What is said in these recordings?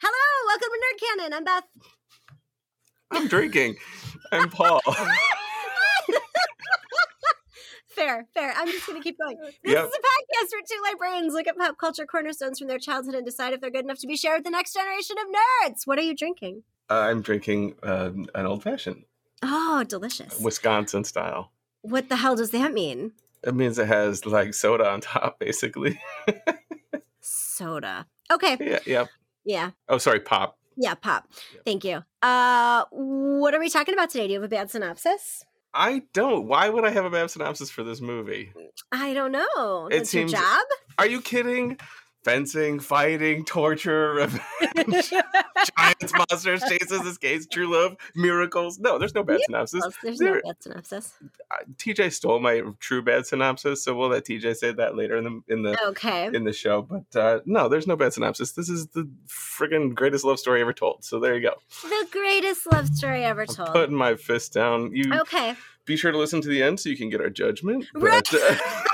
Hello, welcome to Nerd Canon. I'm Beth. I'm drinking. I'm Paul. Fair, fair. I'm just going to keep going. This Yep. is a podcast where two librarians look at pop culture cornerstones from their childhood and decide if they're good enough to be shared with the next generation of nerds. What are you drinking? Uh, I'm drinking uh, an old fashioned, Oh, delicious. Wisconsin style. What the hell does that mean? It means it has like soda on top, basically. Soda. Okay. yeah, yeah. Yeah. Oh, sorry, pop. Yeah, pop. Yep. Thank you. Uh what are we talking about today? Do you have a bad synopsis? I don't. Why would I have a bad synopsis for this movie? I don't know. It seems- your job? Are you kidding? Fencing, fighting, torture, revenge, giants, monsters, chases, escapes, true love, miracles. No, there's no bad synopsis. Well, There's no bad synopsis. uh, TJ stole my true bad synopsis, so we'll let TJ say that later in the in the Okay. in the show. But uh, no, there's no bad synopsis. This is the friggin' greatest love story ever told. So there you go. The greatest love story ever I'm told. putting my fist down. You Okay. be sure to listen to the end so you can get our judgment. Right. But, uh,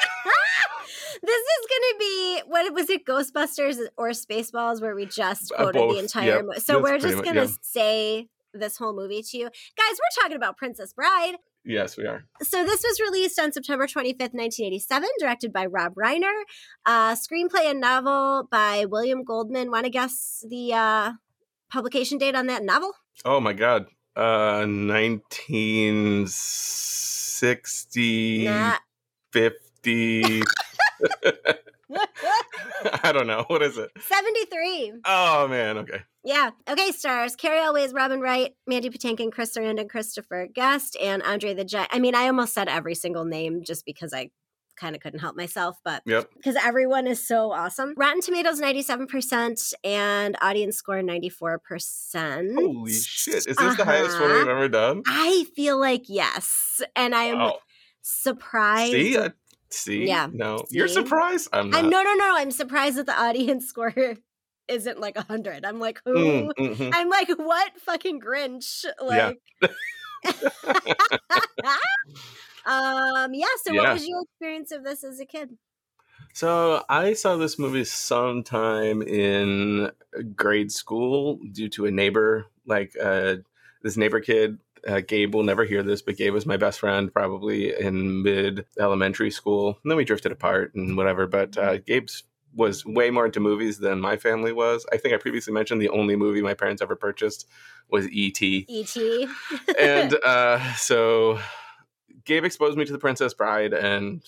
this is going to be what was it Ghostbusters or Spaceballs where we just Uh, quoted both. the entire Yep. movie. So That's we're just going to yeah. say this whole movie to you. Guys, we're talking about Princess Bride. yes, we are. So this was released on September 25th, 1987, directed by Rob Reiner. Uh, screenplay and novel by William Goldman. Want to guess the uh, publication date on that novel? Oh my god. Uh 1960 Nah. 50 I don't know. What is it? 73. Oh man, okay. Yeah. Okay, stars. Cary Elwes, Robin Wright, Mandy Patinkin, Chris Sarandon, Christopher Guest, and Andre the Giant. I mean, I almost said every single name just because I kind of couldn't help myself, but Yep. because everyone is so awesome. Rotten Tomatoes 97% and audience score 94%. Holy shit. Is this the highest one we've Uh-huh. ever done? I feel like yes. And I'm Wow. surprised. See? I, see? Yeah. No. You're surprised? I'm not. I'm no, no, no. I'm surprised that the audience score isn't like 100. I'm like, who? Mm, mhm. I'm like, what fucking Grinch? Yeah. Like, um, yeah. So, what was your experience of this as a kid? So I saw this movie sometime in grade school due to a neighbor, like uh, this neighbor kid. Uh, Gabe will never hear this, but Gabe was my best friend probably in mid elementary school. And then we drifted apart and whatever. But uh, Gabe's was way more into movies than my family was. I think I previously mentioned the only movie my parents ever purchased was E.T. E.T. and uh, so Gabe exposed me to the Princess Bride, and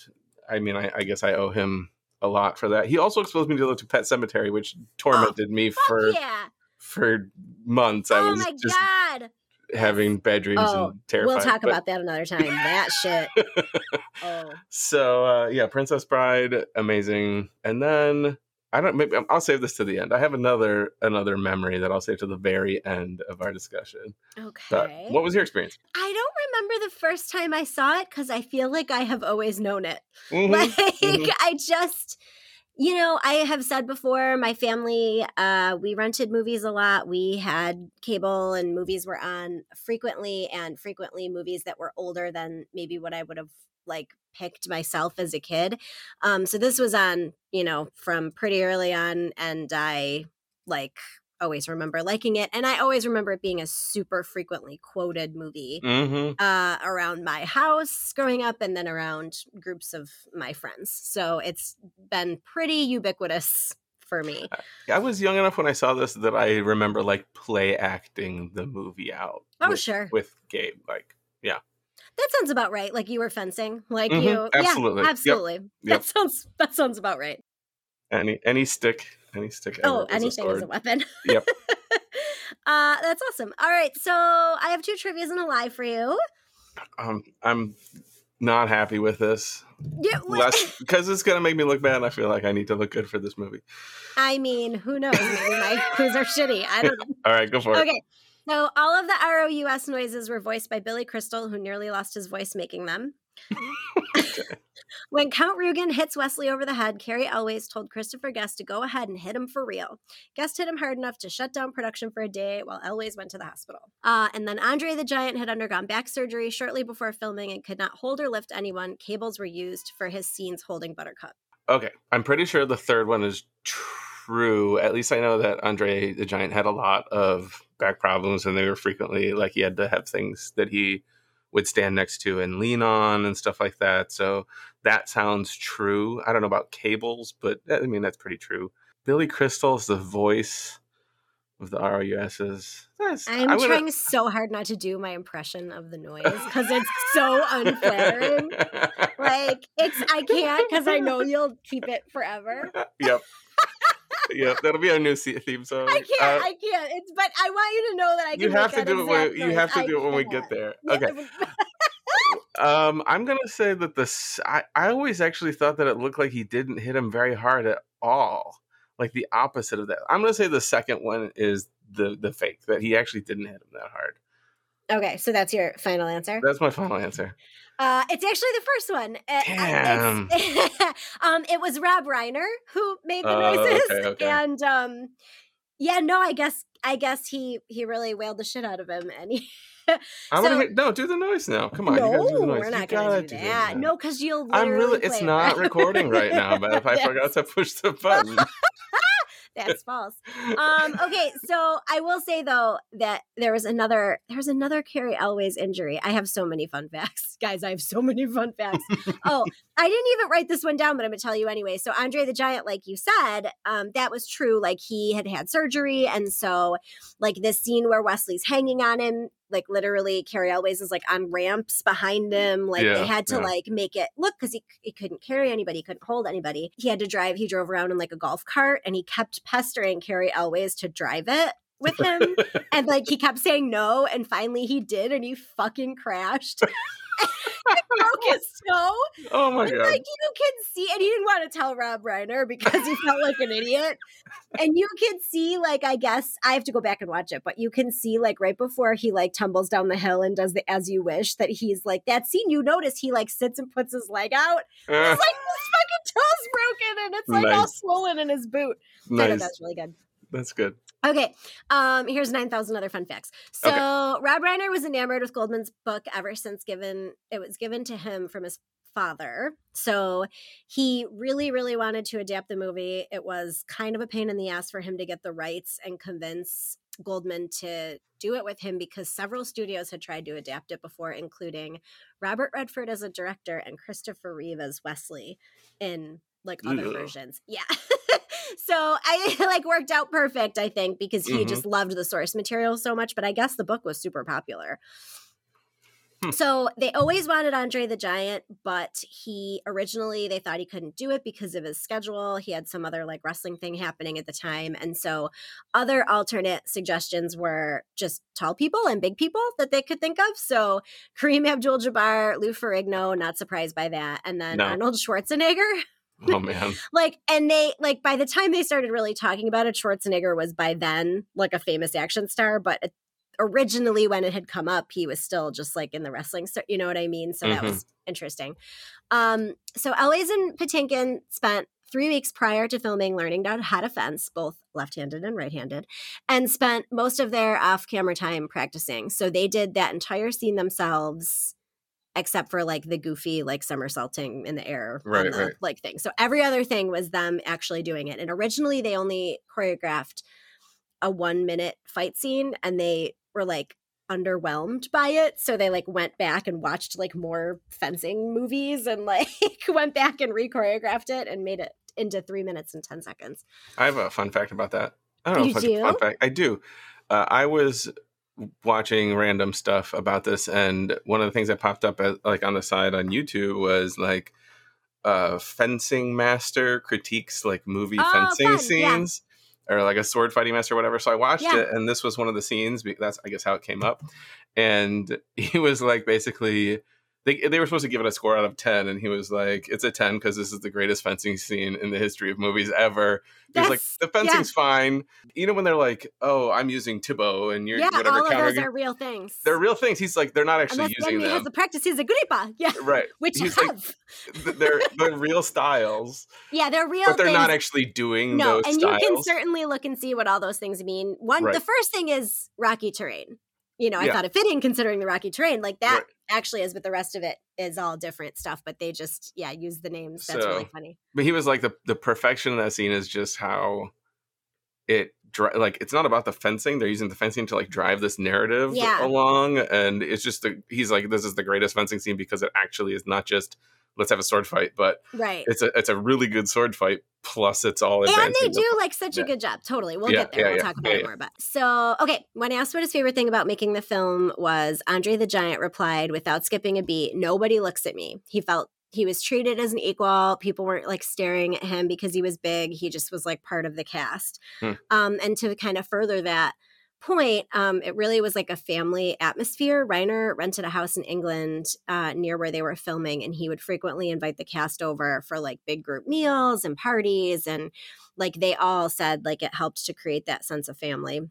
I mean, I, I guess I owe him a lot for that. He also exposed me to, to Pet Sematary, which tormented me for yeah. for months. I Oh was my just god. Having bad dreams Oh, and terrified. We'll talk but- about that another time. That shit. Oh. So uh, yeah, Princess Bride, amazing. And then I don't. Maybe I'll save this to the end. I have another another memory that I'll save to the very end of our discussion. Okay. But what was your experience? I don't remember the first time I saw it because I feel like I have always known it. Mhm, like mhm. i just you know i have said before my family uh we rented movies a lot. We had cable and movies were on frequently and frequently movies that were older than maybe what i would have like picked myself as a kid. Um so this was on you know from pretty early on and i like always remember liking it and i always remember it being a super frequently quoted movie Mhm. uh, around my house growing up and then around groups of my friends. So it's been pretty ubiquitous for me. I was young enough when I saw this that I remember like play acting the movie out. Oh, with, sure. With Gabe, like yeah. That sounds about right. Like you were fencing. Like Mhm, you absolutely. Yeah, absolutely. yep. That sounds that sounds about right. any any stick, any stick. Oh, ever was a anything is a weapon. Yep. uh that's awesome. All right. So I have two trivias and a lie for you. Um, I'm not happy with this. Yeah, because it's gonna make me look bad. I feel like I need to look good for this movie. I mean, who knows? Maybe my clues are shitty. I don't know. All right, go for it. Okay. So all of the ROUS noises were voiced by Billy Crystal, who nearly lost his voice making them. When Count Rugen hits Wesley over the head, Cary Elwes told Christopher Guest to go ahead and hit him for real. Guest hit him hard enough to shut down production for a day while Elwes went to the hospital. Uh, and then Andre the Giant had undergone back surgery shortly before filming and could not hold or lift anyone. Cables were used for his scenes holding Buttercup. Okay, I'm pretty sure the third one is true. At least I know that Andre the Giant had a lot of back problems, and they were frequently like he had to have things that he would stand next to and lean on and stuff like that. So that sounds true. I don't know about cables, but eh, I mean that's pretty true. Billy Crystal's the voice of the RUSs. That's, I'm, gonna- trying so hard not to do my impression of the noise because it's so unflattering. Like it's I can't because I know you'll keep it forever. yep. Yep, that'll be our new theme song. I can't. Uh, I can't. It's but I want you to know that I you have to do it. When, you have to I do it when we get there. Okay. Um, I'm gonna say that the I, I always actually thought that it looked like he didn't hit him very hard at all, like the opposite of that. I'm gonna say the second one is the the fake that he actually didn't hit him that hard. Okay, so that's your final answer. That's my final answer. Uh, it's actually the first one. Damn. um, it was Rob Reiner who made the Oh, noises, okay, okay. and um, yeah, no, I guess I guess he he really wailed the shit out of him, and he. I'm So- gonna hit, no do the noise now. Come on, no, you gotta do the noise. we're not gonna do that. No, because you'll. I'm really. It's not recording right now, but if I forgot to push the button. That's false. Um, okay, so I will say though that there was another there was another Cary Elwes injury. I have so many fun facts, guys. I have so many fun facts. oh, I didn't even write this one down, but I'm gonna tell you anyway. So Andre the Giant, like you said, um, that was true. Like he had had surgery, and so like this scene where Wesley's hanging on him, like literally Cary Elwes is like on ramps behind mm. him. Like Yeah, they had to yeah. like make it look because he he couldn't carry anybody, he couldn't hold anybody. He had to drive. He drove around in like a golf cart, and he kept pestering Cary Elwes to drive it with him and like he kept saying no and finally he did and he fucking crashed broke his toe. Oh my and god. like you can see and he didn't want to tell rob reiner because he felt like an idiot. And you can see like i guess i have to go back and watch it but you can see like right before he like tumbles down the hill and does the as you wish that he's like that scene you notice he like sits and puts his leg out. Uh, it's like his fucking toe's broken and it's like all swollen in his boot. Nice. that's really good. That's good. Okay. Um, here's 9,000 other fun facts. So Okay. Rob Reiner was enamored with Goldman's book ever since given it was given to him from his father. So he really, really wanted to adapt the movie. It was kind of a pain in the ass for him to get the rights and convince Goldman to do it with him because several studios had tried to adapt it before, including Robert Redford as a director and Christopher Reeve as Wesley in like other versions. Yeah. so I like worked out perfect, I think, because he Mhm. just loved the source material so much. But I guess the book was super popular. Hmm. So they always wanted Andre the Giant, but he originally they thought he couldn't do it because of his schedule. He had some other like wrestling thing happening at the time. And so other alternate suggestions were just tall people and big people that they could think of. So Kareem Abdul Jabbar, Lou Ferrigno, not surprised by that. And then No. Arnold Schwarzenegger Oh man. like and they like by the time they started really talking about it schwarzenegger was by then like a famous action star but it, originally when it had come up he was still just like in the wrestling so you know what i mean so that Mhm. was interesting um so Elwes and patinkin spent three weeks prior to filming learning how to fence both left-handed and right-handed and spent most of their off-camera time practicing so they did that entire scene themselves except for like the goofy like somersaulting in the air Right, the, right. like thing. So every other thing was them actually doing it. And originally they only choreographed a one minute fight scene and they were like underwhelmed by it. So they like went back and watched like more fencing movies and like went back and re-choreographed it and made it into three minutes and 10 seconds. I have a fun fact about that. I don't know You if a fun do? fact. I do. Uh, I was watching random stuff about this, and one of the things that popped up as, like on the side on YouTube was like uh, fencing master critiques like movie Oh, fencing fun, yeah. scenes. Or like a sword fighting master, or whatever. So I watched Yeah. it, and this was one of the scenes. That's I guess how it came up. And he was like basically they they were supposed to give it a score out of ten, and he was like, "It's a ten because this is the greatest fencing scene in the history of movies ever." He's like, "The fencing's fine." You know when they're like, "Oh, I'm using Thibaut," and you're yeah, whatever all of counter, those are real things. they're real things. He's like, they're not actually when using he them, has the practice. He's a gripa. Yeah, right? which He's have. like, they're they're real styles, yeah, they're real but they're things. not actually doing no, and styles. you can certainly look and see what all those things mean. One, Right. the first thing is rocky terrain. You know, I Yeah. thought it fitting considering the rocky terrain. Like that Right. actually is, but the rest of it is all different stuff. But they just, yeah, use the names. That's really funny. but he was like the the perfection of that scene is just how it dri- like it's not about the fencing they're using the fencing to like mm-hmm. drive this narrative Yeah. along and it's just the, he's like this is the greatest fencing scene because it actually is not just let's have a sword fight but Right. it's a it's a really good sword fight plus it's all and they the- do like such Yeah. a good job. Totally. We'll Yeah, get there. yeah, we'll talk about it more. But so, okay. When asked what his favorite thing about making the film was, Andre the Giant replied without skipping a beat, Nobody looks at me. He felt he was treated as an equal. People weren't like staring at him because he was big. He just was like part of the cast. Hmm. Um, and to kind of further that, point, um, it really was like a family atmosphere. Reiner rented a house in England uh, near where they were filming, and he would frequently invite the cast over for like big group meals and parties. And like they all said, like it helped to create that sense of family.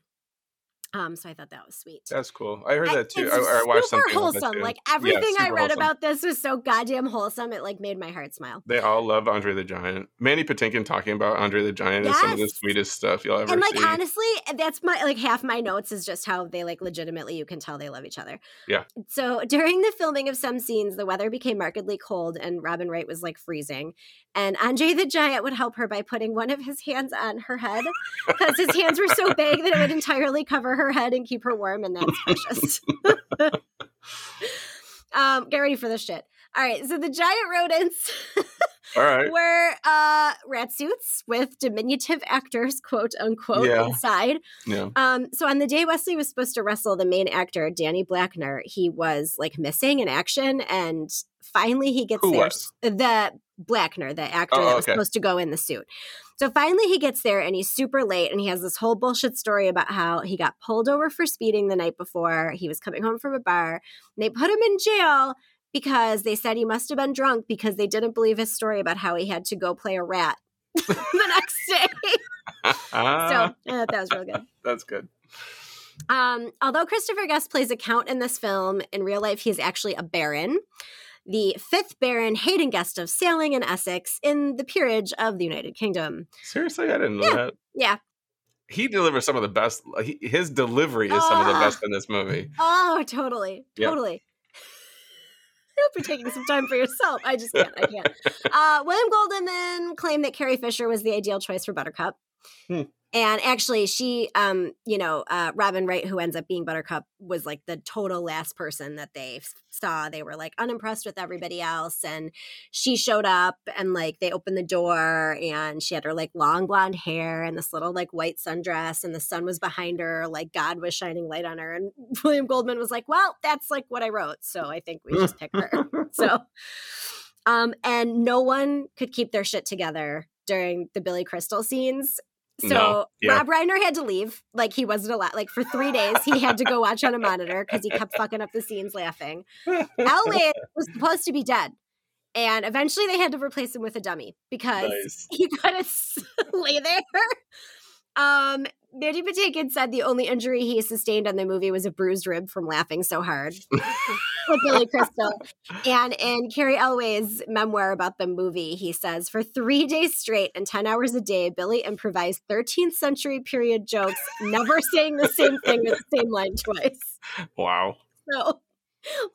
Um, so I thought that was sweet. that's cool i heard I- that too I, I watched super something about that wholesome. Like Yeah, everything I read wholesome. about this was so goddamn wholesome. It like made my heart smile. they all love andre the giant mandy patinkin talking about andre the giant is some of the sweetest stuff you'll ever hear. and like see honestly, that's my like half my notes is just how they like legitimately you can tell they love each other. Yeah. So during the filming of some scenes, the weather became markedly cold and Robin Wright was like freezing. And Andre the Giant would help her by putting one of his hands on her head because his hands were so big that it would entirely cover her head and keep her warm, and that's precious. um, get ready for this shit. All right, so the giant rodents all right were uh, rat suits with diminutive actors, quote unquote, Yeah. inside. yeah Um, so on the day Wesley was supposed to wrestle the main actor, Danny Blackner, he was like missing in action, and finally he gets Who there. was? The Blackner, the actor Oh, that was okay. supposed to go in the suit. So finally he gets there and he's super late, and he has this whole bullshit story about how he got pulled over for speeding the night before. He was coming home from a bar, and they put him in jail because they said he must have been drunk because they didn't believe his story about how he had to go play a rat the next day. so thought that was real good. that's good Um, although Christopher Guest plays a count in this film, in real life he is actually a baron, the fifth Baron Haden Guest of Saling in Essex in the peerage of the United Kingdom. seriously i didn't know Yeah. that Yeah. he delivers some of the best he, his delivery is some of the Ah. best in this movie Oh, totally, Yeah. totally. I hope you're taking some time for yourself. I just can't. I can't. Uh, William Goldman then claimed that Carrie Fisher was the ideal choice for Buttercup. Hmm. And actually, she, um, you know, uh, Robin Wright, who ends up being Buttercup, was like the total last person that they f- saw. They were like unimpressed with everybody else. And she showed up and like they opened the door and she had her like long blonde hair and this little like white sundress and the sun was behind her. Like God was shining light on her. And William Goldman was like, well, that's like what I wrote. So I think we just pick her. so, um, and no one could keep their shit together during the Billy Crystal scenes. So No, yeah. Rob Reiner had to leave. Like he wasn't allowed. Like for three days, he had to go watch on a monitor because he kept fucking up the scenes laughing. Elwes was supposed to be dead, and eventually they had to replace him with a dummy because Nice. he couldn't lay there. Um, Mandy Patinkin said the only injury he sustained on the movie was a bruised rib from laughing so hard with Billy Crystal. And in Cary Elwes's memoir about the movie, he says, for three days straight and 10 hours a day, Billy improvised 13th century period jokes, never saying the same thing with the same line twice. wow So,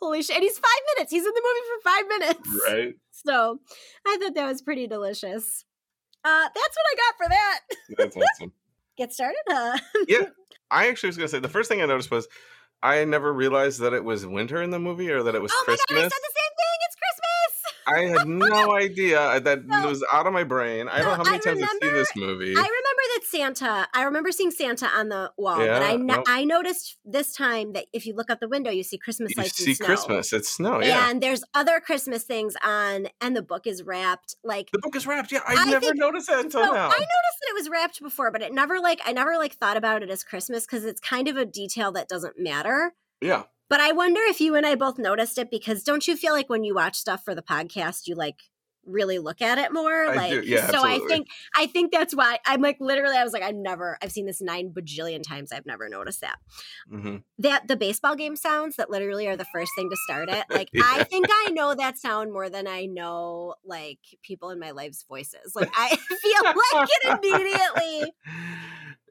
holy shit. And he's five minutes. He's in the movie for five minutes. right So, I thought that was pretty delicious. Uh, that's what I got for that. that's awesome Get started? Uh, yeah i actually was gonna say the first thing i noticed was i never realized that it was winter in the movie or that it was oh my christmas god, I said the same thing. It's Christmas. I had no idea uh, that So- was out of my brain. I don't know how many I times I've seen this movie. I remember Santa. I remember seeing Santa on the wall, Yeah, but I no- nope. I noticed this time that if you look out the window, you see Christmas you lights see and snow. Christmas. It's snow. Yeah. And there's other Christmas things on, and the book is wrapped. Like the book is wrapped. Yeah, I, I never think- noticed that until now. I noticed that it was wrapped before, but it never like I never like thought about it as Christmas because it's kind of a detail that doesn't matter. yeah. But I wonder if you and I both noticed it because don't you feel like when you watch stuff for the podcast, you like really look at it more? I like do, yeah, so I think I think that's why I'm like literally I was like, I've never I've seen this nine bajillion times. I've never noticed that. hmm That the baseball game sounds that literally are the first thing to start it. Like Yeah. I think I know that sound more than I know like people in my life's voices. Like I feel like it immediately.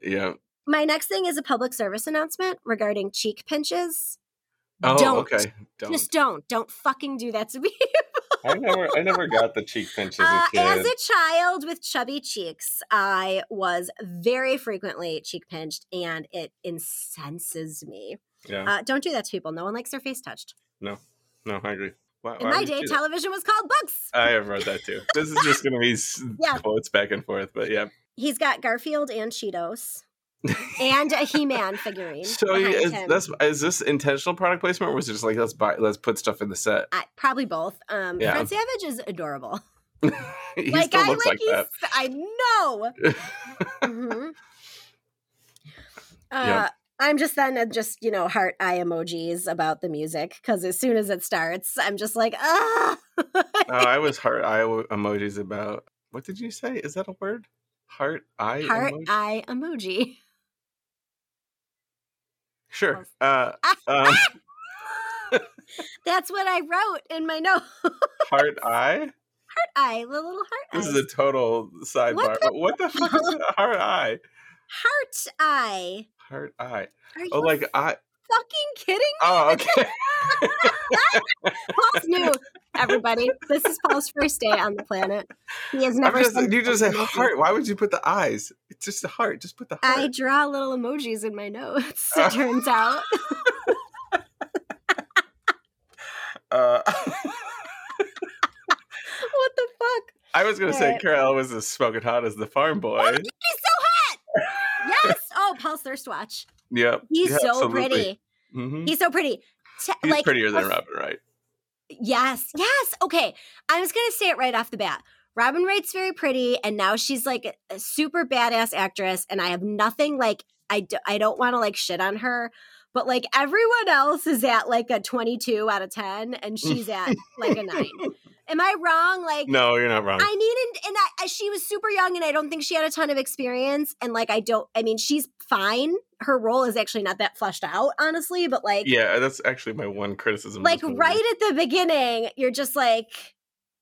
Yeah. My next thing is a public service announcement regarding cheek pinches. Oh, don't. okay. Don't. Just don't. Don't fucking do that to me. I never, I never got the cheek pinch as Uh, a kid. as a child with chubby cheeks, I was very frequently cheek pinched and it incenses me. yeah. Uh, don't do that to people. No one likes their face touched. no, no, I agree. Why, In why my day, television was called books. I have read that too. This is just gonna be Yeah. quotes back and forth, but yeah. He's got Garfield and Cheetos and a He-Man figurine. So is, that's is this intentional product placement, or was it just like let's buy, let's put stuff in the set? I, probably both. Um, Yeah. Fred Savage is adorable. he like I looks like, he's, that. I know. hmm Uh, Yeah. I'm just then just you know heart eye emojis about the music because as soon as it starts, I'm just like ah. oh, I was heart eye emojis about. What did you say? Is that a word? Heart eye heart emoji? eye emoji. Sure. Uh, um, That's what I wrote in my note. heart eye. heart eye, the little heart This is a total sidebar. but what the fuck is a heart eye? heart eye. Heart eye. Are you Oh, like I. fucking kidding me? Oh, okay. Paul's new. Everybody, this is Paul's first day on the planet. He has I'm never. just, you just say heart. Why would you put the eyes? It's just a heart. Just put the heart. I draw little emojis in my notes. It turns out. Uh, what the fuck? I was gonna say Alright. Carol was as smoking hot as the farm boy. He's so hot. Yes. Oh, Paul's thirst watch. Yep. He's yeah, so absolutely. pretty. Mhm. He's so pretty. Te- He's like prettier than a- Robin Wright. Yes. Yes. Okay. I was gonna say it right off the bat. Robin Wright's very pretty, and now she's like a, super badass actress. And I have nothing like I do, I don't want to like shit on her, but like everyone else is at like a twenty two out of ten, and she's at like a nine. Am I wrong? Like No, you're not wrong. I needed, and I, she was super young, and I don't think she had a ton of experience. And like, I don't, I mean, she's fine. Her role is actually not that fleshed out, honestly. But like, yeah, uh, that's actually my one criticism. like right at the beginning, you're just like,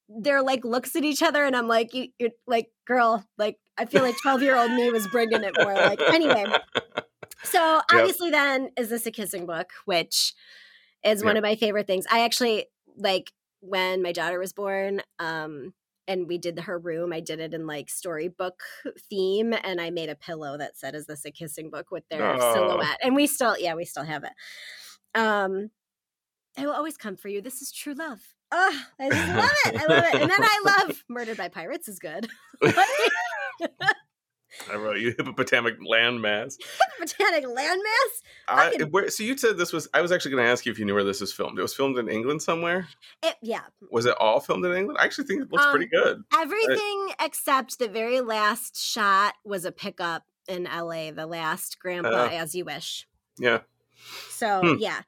they're like looks at each other, and I'm like, you, you're like, girl, like, I feel like 12 year old me was bringing it more. Like, anyway, so obviously, then is this a kissing book, which is one of my favorite things. I actually like when my daughter was born. Um, and we did her room. I did it in like storybook theme, and I made a pillow that said, "Is this a kissing book?" with their Oh. silhouette. And we still, yeah, we still have it. Um, I will always come for you. This is true love. Oh, I love it. I love it. And then I love Murdered by Pirates is good. I wrote you hippopotamic landmass. Hippopotamic landmass. I, where, so you said this was. I was actually going to ask you if you knew where this was filmed. It was filmed in England somewhere. It, yeah, Was it all filmed in England? I actually think it looks Um, pretty good. everything except the very last shot was a pickup in LA. The last Grandpa Oh. as you wish. Yeah. So Hmm. yeah,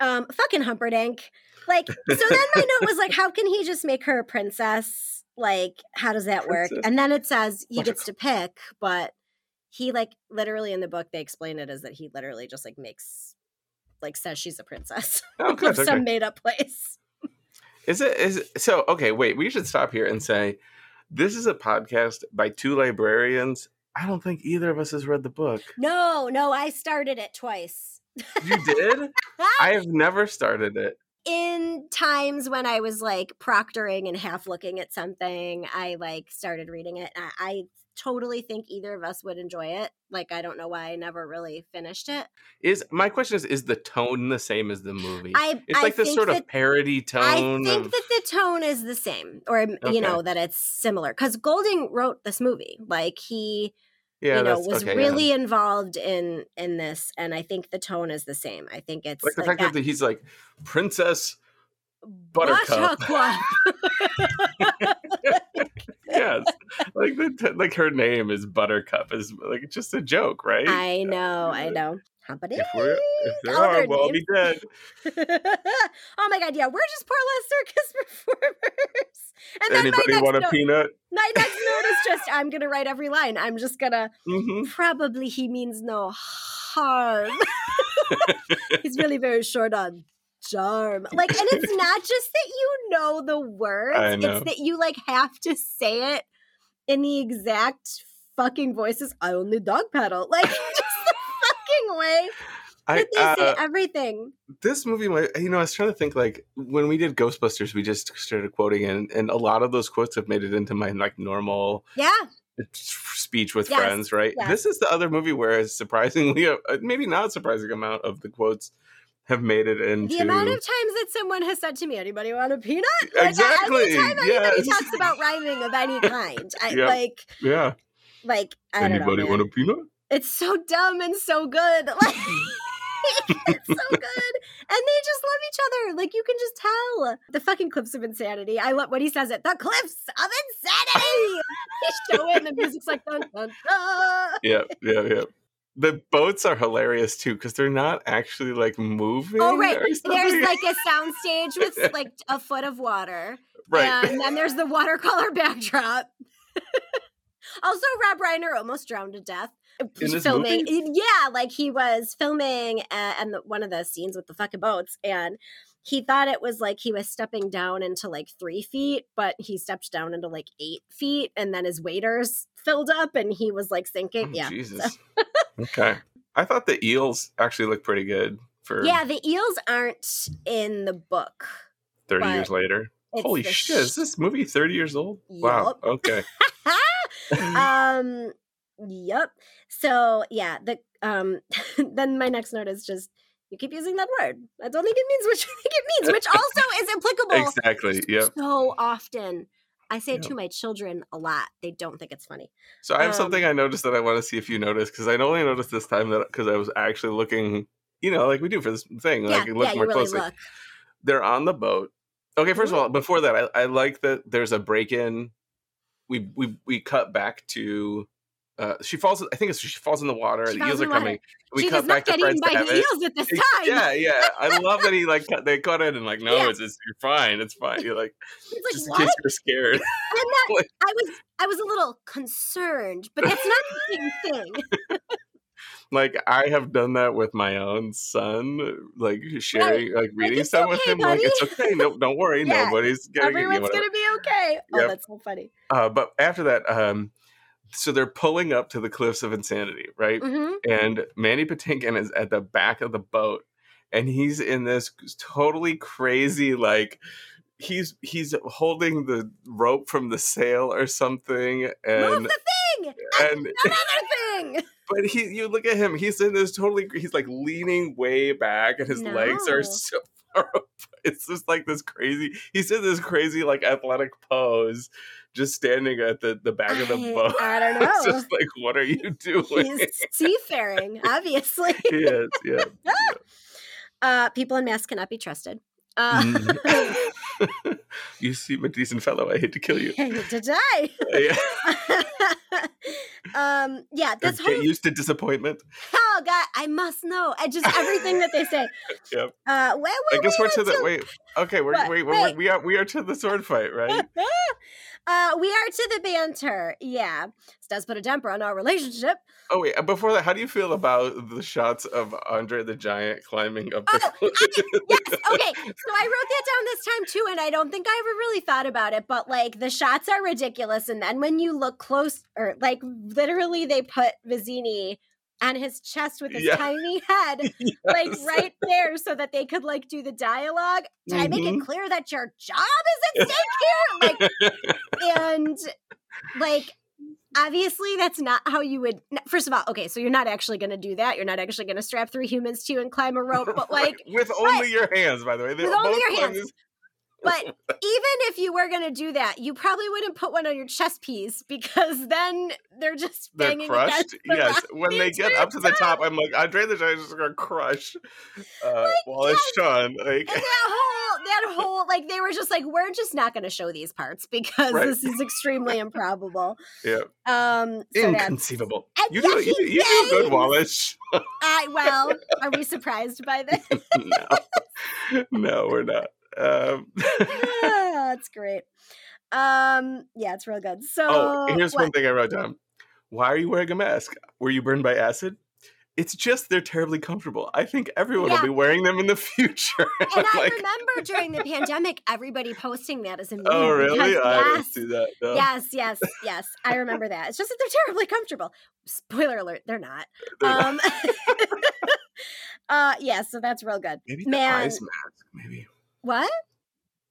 um, fucking Humperdinck. Like, so then my note was like, how can he just make her a princess? Like, how does that work? Princess. And then it says he gets to pick, but he like literally in the book they explain it as that he literally just like makes like says she's a princess Oh, of good. Okay. some made up place. Is it is it, so? Okay, wait. We should stop here and say this is a podcast by two librarians. I don't think either of us has read the book. No, no, I started it twice. You did? I have never started it. In times when I was like proctoring and half looking at something, I like started reading it. I, I totally think either of us would enjoy it. Like, I don't know why I never really finished it. Is my question is is the tone the same as the movie? I, it's I like this sort that, of parody tone. I think of, that the tone is the same, or Okay. you know that it's similar. Because Goldman wrote this movie, like he, yeah, you know, was okay, yeah. really involved in in this, and I think the tone is the same. I think it's like the like fact that he's like Princess Buttercup. Buttercup. yes, like the, like her name is Buttercup is like just a joke, right? I know, I know. Company. If if there are, we'll all be dead. oh my god, yeah, we're just poor less circus performers. And then Anybody my next want a note, peanut? my next note is just I'm gonna write every line. I'm just gonna hmm probably he means no harm. He's really very short on charm. Like, and it's not just that you know the words, know. it's that you like have to say it in the exact fucking voices. I only dog paddle. Like the I, that they say uh, everything. this movie, you know, I was trying to think like when we did Ghostbusters, we just started quoting, and and a lot of those quotes have made it into my like normal Yeah. speech with Yes, friends, right? yes. This is the other movie where, surprisingly, maybe not a surprising amount of the quotes have made it into. The amount of times that someone has said to me, "Anybody want a peanut?" Like, Exactly, Every time anybody yes. talks about rhyming of any kind, I Yep. like, yeah. like I don't Anybody want a peanut? It's so dumb and so good. Like it's so good. And they just love each other. Like you can just tell. The fucking cliffs of insanity. I love what he says it. The cliffs of insanity. they show it and the music's like dun dun dun. Yeah, yeah, yeah. The boats are hilarious too because they're not actually like moving. Oh right. There's like a sound stage with like a foot of water. right. And then there's the watercolor backdrop. also, Rob Reiner almost drowned to death. Filming, yeah, like he was filming uh, and the, one of the scenes with the fucking boats, and he thought it was like he was stepping down into like three feet, but he stepped down into like eight feet, and then his waders filled up, and he was like sinking. Oh, yeah, Jesus. okay. I thought the eels actually looked pretty good for yeah. The eels aren't in the book. 30 years later. Holy shit, is this movie 30 years old? Wow. Okay. um yep so yeah the um then my next note is just you keep using that word i don't think it means what you think it means which also is applicable exactly. Yep. so often i say it to my children a lot they don't think it's funny So I have Um, something I noticed that I want to see if you notice because I only noticed this time that because I was actually looking, you know, like we do for this thing, yeah like look yeah more really closely. look They're on the boat. Okay, first Mm-hmm. of all, before that, I, I like that there's a break in. We we we cut back to. Uh, she falls. I think it's she falls in the water. She the eels are the coming. We she cut back to get eaten Fred's by the eels at this time Yeah, yeah. I love that he like cut, they cut it and like no, Yeah. it's, it's you're fine. It's fine. You're like it's just like in case you're scared. Not, Like- i was i was a little concerned but that's not the same thing like I have done that with my own son, like sharing, like reading it's stuff with okay, him. Like it's okay. No, don't worry. Yeah, Nobody's gonna everyone's gonna be okay oh that's so funny Uh, but after that, um, so they're pulling up to the cliffs of insanity, right? hmm And Mandy Patinkin is at the back of the boat, and he's in this totally crazy like. He's he's holding the rope from the sail or something, move and the thing and another thing but he you look at him he's in this totally he's like leaning way back and his legs are so far up. it's just like this crazy he's in this crazy like athletic pose just standing at the the back of the boat I don't know. it's just like what are you doing He's seafaring, obviously. he is yeah Uh, people in masks cannot be trusted. Uh, Mhm. you seem a decent fellow i hate to kill you I hate to die. yeah. Um, yeah, this get whole used to disappointment oh god, I must know. I just everything that they say. Yep. Uh, where i guess we we're to the wait okay we're What? wait, we're, we are we are to the sword fight right uh, we are to the banter. Yeah, this does put a damper on our relationship. Oh wait, before that, how do you feel about the shots of Andre the Giant climbing up the Oh, cliff? yes. Okay. So I wrote that down this time too, and I don't think I ever really thought about it, but like the shots are ridiculous. And then when you look close, or like literally, they put Vizzini on his chest with his Yeah. tiny head, like right there, so that they could like do the dialogue. Did I make it mm-hmm. clear that your job is at stake here? Like, and like obviously that's not how you would first of all okay so you're not actually going to do that you're not actually going to strap three humans to you and climb a rope but like with only your hands, by the way. They With only your hands. This- But even if you were going to do that, you probably wouldn't put one on your chest piece because then they're just They're banging crushed. the Yes, when they get up to the top, I'm like, Andre the Giant is just gonna crush uh, Wallace Shawn. Like, And that whole, that whole, like, they were just like, we're just not going to show these parts because Right. this is extremely improbable. yeah, Um, so inconceivable. And You do, yes, you, you do good. Wallace. I, well, are we surprised by this? no, no, we're not. Um, Ah, that's great. Um, yeah, it's real good. So, oh, here's what- one thing I wrote down. Why are you wearing a mask? Were you burned by acid? It's just they're terribly comfortable. I think everyone Yeah. will be wearing them in the future. And I'm like, remember during the pandemic, everybody posting that as a meme. oh, really? because- I didn't yes, see that. No. yes, yes, yes. I remember that. It's just that they're terribly comfortable. Spoiler alert: they're not. They're not. Um, uh, yeah. So that's real good. Maybe the man. eyes mask. Maybe. What?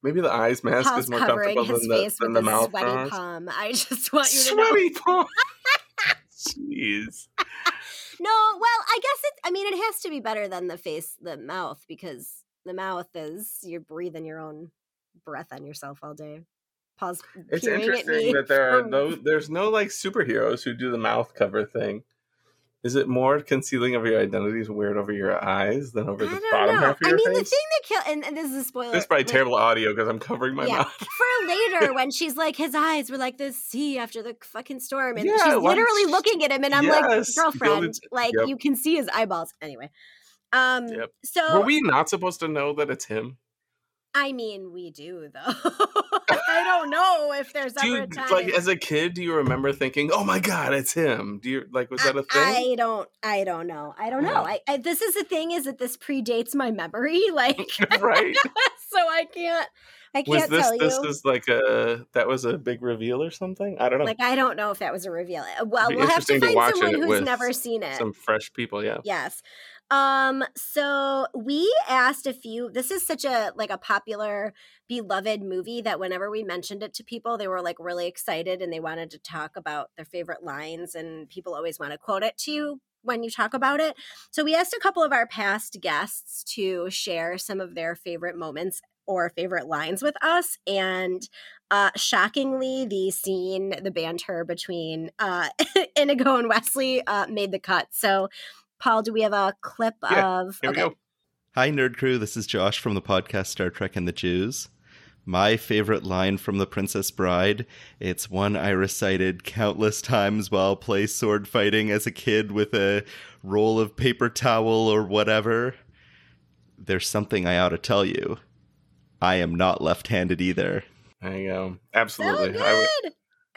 Maybe the eyes mask Paul's is more comfortable his than the, face than with the mouth. sweaty bars. palm. I just want you to know. Sweaty palm. Jeez. No, well, I guess it. I mean, it has to be better than the face, the mouth, because the mouth is you're breathing your own breath on yourself all day. Pause. It's peering at me interesting that there are no there's no like superheroes who do the mouth cover thing. Is it more concealing of your identities weird over your eyes than over I the bottom know. half of your eyes? I mean, the thing that kill and, and this is a spoiler. This is probably like, terrible audio because I'm covering my yeah, mouth. for later when she's like, his eyes were like the sea after the fucking storm, and Yeah, she's literally looking at him, and I'm like, girlfriend, like yep. you can see his eyeballs. Anyway, um, Yep. so Were we not supposed to know that it's him? I mean, we do though. I don't know if there's Do ever you a time. like as a kid? Do you remember thinking, "Oh my god, it's him"? Do you like was that a thing? I don't. I don't know. I don't know. I, I this is the thing is that this predates my memory, like right? so I can't. I Was can't this tell this you. is like a that was a big reveal or something? I don't know. Like I don't know if that was a reveal. Uh, Well, we'll have to interesting to find someone who's never seen it. Some fresh people, yeah. Yes. Um so we asked a few this is such a like a popular beloved movie that whenever we mentioned it to people they were like really excited and they wanted to talk about their favorite lines and people always want to quote it to you when you talk about it. So we asked a couple of our past guests to share some of their favorite moments or favorite lines with us and uh shockingly the scene the banter between uh Inigo and Wesley uh made the cut. So Paul, do we have a clip Yeah, of Here we go. Hi, Nerd Crew. This is Josh from the podcast Star Trek and the Jews. My favorite line from The Princess Bride. It's one I recited countless times while play sword fighting as a kid with a roll of paper towel or whatever. There's something I ought to tell you. I am not left handed either. There you go. So Absolutely. I would- good.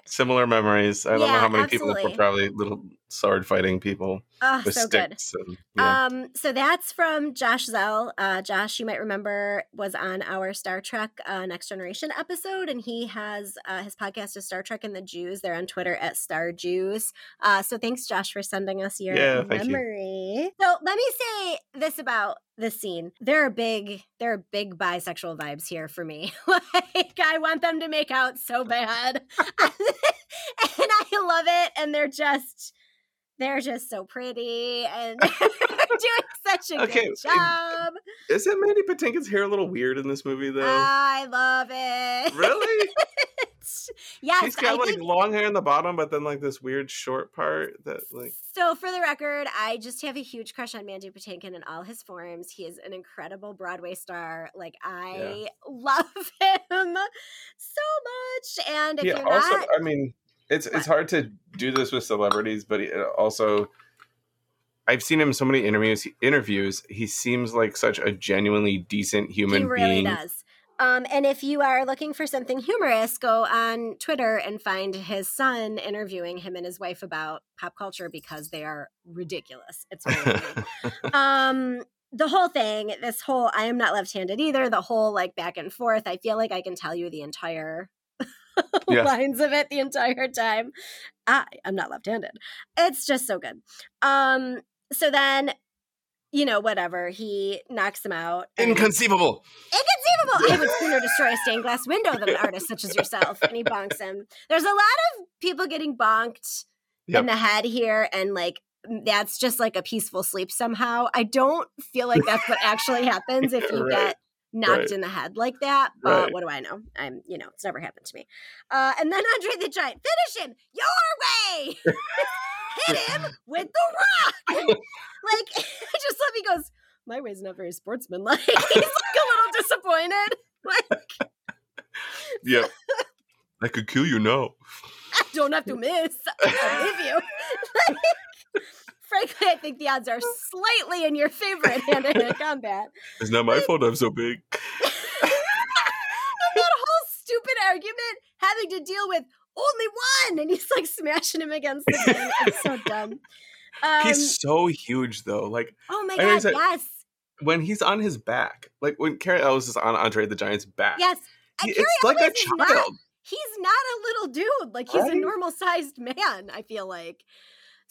similar memories. I don't know how many people were probably little sword fighting people Oh, with so good. sticks. And, yeah. Um, so that's from Josh Zell. Uh, Josh, you might remember, was on our Star Trek uh, Next Generation episode, and he has uh, his podcast is Star Trek and the Jews. They're on Twitter at Star Jews. Uh, so thanks, Josh, for sending us your Yeah, thank you. memory. So let me say this about this scene: there are big, there are big bisexual vibes here for me. like I want them to make out so bad, and I love it, and they're just they're just so pretty and doing such a Okay, good job. Isn't Mandy Patinkin's hair a little weird in this movie, though? I love it. really? yes, She's got I like think long hair in the bottom, but then like this weird short part that like. so. For the record, I just have a huge crush on Mandy Patinkin in all his forms. He is an incredible Broadway star. Like I love him so much. And if yeah. you're Also, not, I mean, it's it's hard to do this with celebrities, but also. I've seen him in so many interviews. Interviews, he seems like such a genuinely decent human he really being. does. Um, and if you are looking for something humorous, go on Twitter and find his son interviewing him and his wife about pop culture because they are ridiculous. It's really um the whole thing this whole i am not left-handed either the whole like back and forth i feel like i can tell you the entire Yeah. lines of it the entire time i i'm not left-handed it's just so good um so then you know whatever he knocks him out Inconceivable. Inconceivable! I would sooner destroy a stained glass window than an artist such as yourself. And he bonks him. There's a lot of people getting bonked Yep. in the head here, and like that's just like a peaceful sleep somehow. I don't feel like that's what actually happens if you Right. get knocked Right. in the head like that. But Right. what do I know? I'm, you know, it's never happened to me. Uh, and then Andre the Giant, finish him your way. Hit him with the rock. like, I just let me goes, my way's not very sportsmanlike. He's like a little disappointed. Like, Yep. I could kill you now. I don't have to miss. I'll you. Like, frankly, I think the odds are slightly in your favor in hand-to-hand combat. It's not my fault I'm so big. and that whole stupid argument having to deal with only one, and he's like smashing him against the thing. It's so dumb. Um, He's so huge though. Like oh my god, like- yes, when he's on his back, like when Cary Elwes is on Andre the Giant's back. yes. He- it's like a child. not- he's not a little dude. Like he's a normal sized man. I feel like.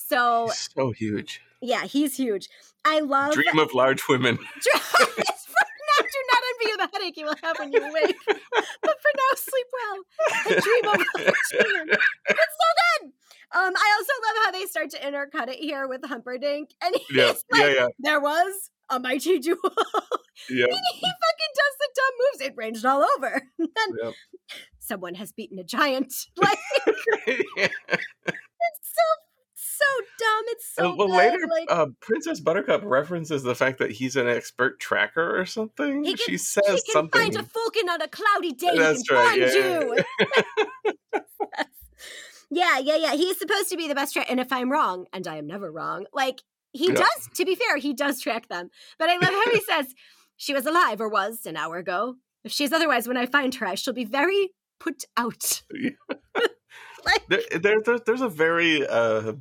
So He's so huge. yeah, he's huge. I love Dream of large women. Now, do not envy the headache you will have when you awake. but for now, sleep well. and dream of large women. It's so good. Um, I also love how they start to intercut it here with Humperdinck, and he's Yeah, like, yeah, yeah, "There was a mighty duel." yeah. he fucking does the dumb moves. It ranged all over. And then Yep. someone has beaten a giant. Like it's so so dumb. It's so Uh, well, good. later, like, uh, Princess Buttercup references the fact that he's an expert tracker or something. Can- she says he can something. find a falcon on a cloudy day. That's right, find yeah, you. yeah, yeah, yeah. He's supposed to be the best track. And if I'm wrong, and I am never wrong, like he Yeah. does. To be fair, he does track them. But I love how he says she was alive or was an hour ago. If she's otherwise, when I find her, I shall be very put out. like, there, there, there- there's a very uh,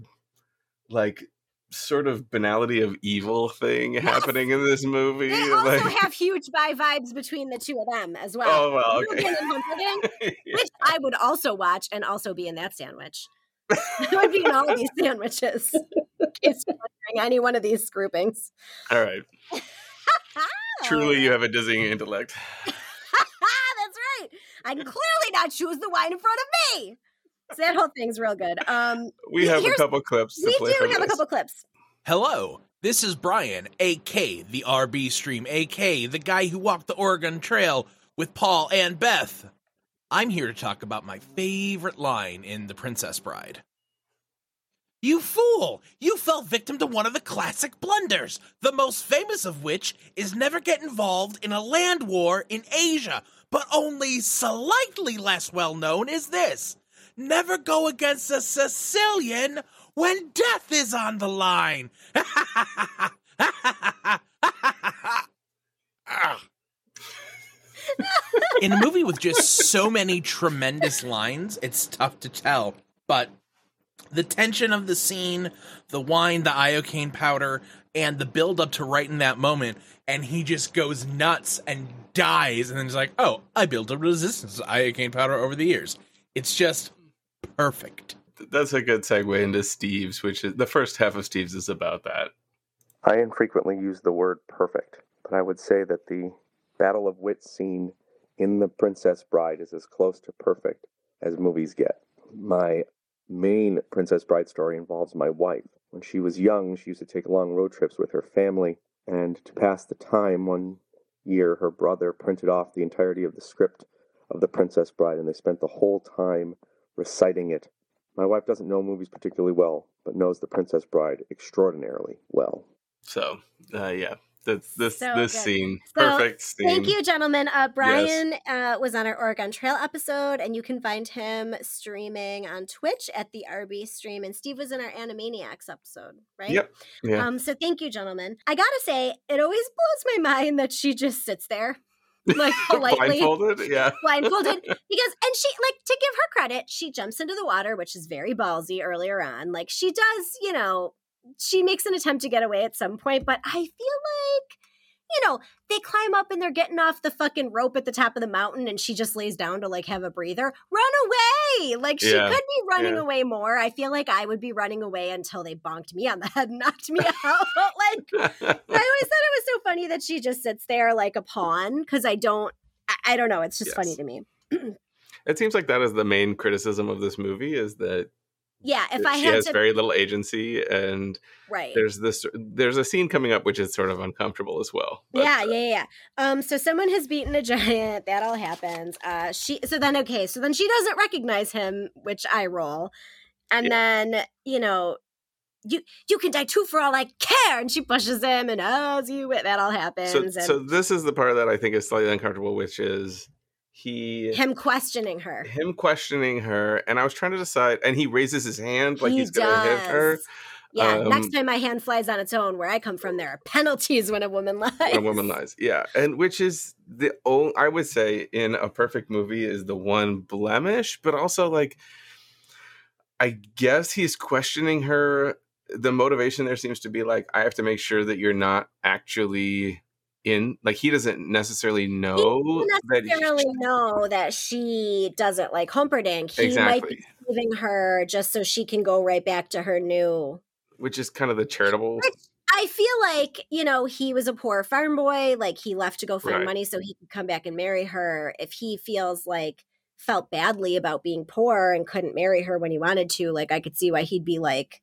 like sort of banality of evil thing happening in this movie. they also like, have huge bi vibes between the two of them as well. oh well, okay. Yeah. which I would also watch and also be in that sandwich. I would be in all of these sandwiches. In case you're wondering, any one of these groupings. All right. Truly, you have a dizzying intellect. That's right. I can clearly not choose the wine in front of me. So that whole thing's real good. Um, We have a couple clips to we play do from have a couple clips. Hello, this is Brian, AK, the RB stream, AK, the guy who walked the Oregon Trail with Paul and Beth. I'm here to talk about my favorite line in The Princess Bride. You fool! You fell victim to one of the classic blunders, the most famous of which is never get involved in a land war in Asia, but only slightly less well known is this never go against a Sicilian when death is on the line. In a movie with just so many tremendous lines, it's tough to tell. But the tension of the scene, the wine, the iocane powder, and the build up to right in that moment, and he just goes nuts and dies, and then he's like, "Oh, I built a resistance to iocane powder over the years." It's just perfect. That's a good segue into Steve's, which is the first half of Steve's is about that. I infrequently use the word perfect, but I would say that the Battle of Wits scene in The Princess Bride is as close to perfect as movies get. My main Princess Bride story involves my wife. When she was young, she used to take long road trips with her family, and to pass the time, one year her brother printed off the entirety of the script of The Princess Bride, and they spent the whole time reciting it. My wife doesn't know movies particularly well, but knows The Princess Bride extraordinarily well. So, uh, yeah, this this So this scene, So, perfect scene. Thank you, gentlemen. Uh, Brian uh, was on our Oregon Trail episode, and you can find him streaming on Twitch at the RB stream. And Steve was in our Animaniacs episode, right? Yep. Yeah. Um, so thank you, gentlemen. I gotta say, it always blows my mind that she just sits there, like politely. Blindfolded, yeah. blindfolded. Because and she like to give her credit she jumps into the water which is very ballsy earlier on. Like she does you know she makes an attempt to get away at some point but i feel like you know they climb up and they're getting off the fucking rope at the top of the mountain and she just lays down to like have a breather run away like she Yeah, could be running yeah. away more i feel like i would be running away until they bonked me on the head and knocked me out like I always thought it was so funny that she just sits there like a pawn because I don't, I, I don't know. It's just funny to me. it seems like that is the main criticism of this movie is that yeah, if I she had has to, very little agency, and right. there's this there's a scene coming up which is sort of uncomfortable as well. But, yeah, yeah, yeah. Um, so someone has beaten a giant. That all happens. Uh, she. So then, okay. So then she doesn't recognize him, which I roll, and Yeah. then you know, you you can die too for all I care, and she pushes him, and as you that all happens, So and so this is the part that I think is slightly uncomfortable, which is he him questioning her. him questioning her, and I was trying to decide, and he raises his hand like he he's gonna hit her. Yeah, Um, next time my hand flies on its own, where I come from, there are penalties when a woman lies. when a woman lies yeah and which is the only i would say in a perfect movie is the one blemish but also like i guess he's questioning her the motivation there seems to be like i have to make sure that you're not actually in like he doesn't necessarily know that he- necessarily know that she doesn't like Humperdinck. He might be exactly leaving her just so she can go right back to her new. which is kind of the charitable I feel like, you know, he was a poor farm boy. Like he left to go find Right. money so he could come back and marry her. If he feels like felt badly about being poor and couldn't marry her when he wanted to, like I could see why he'd be like,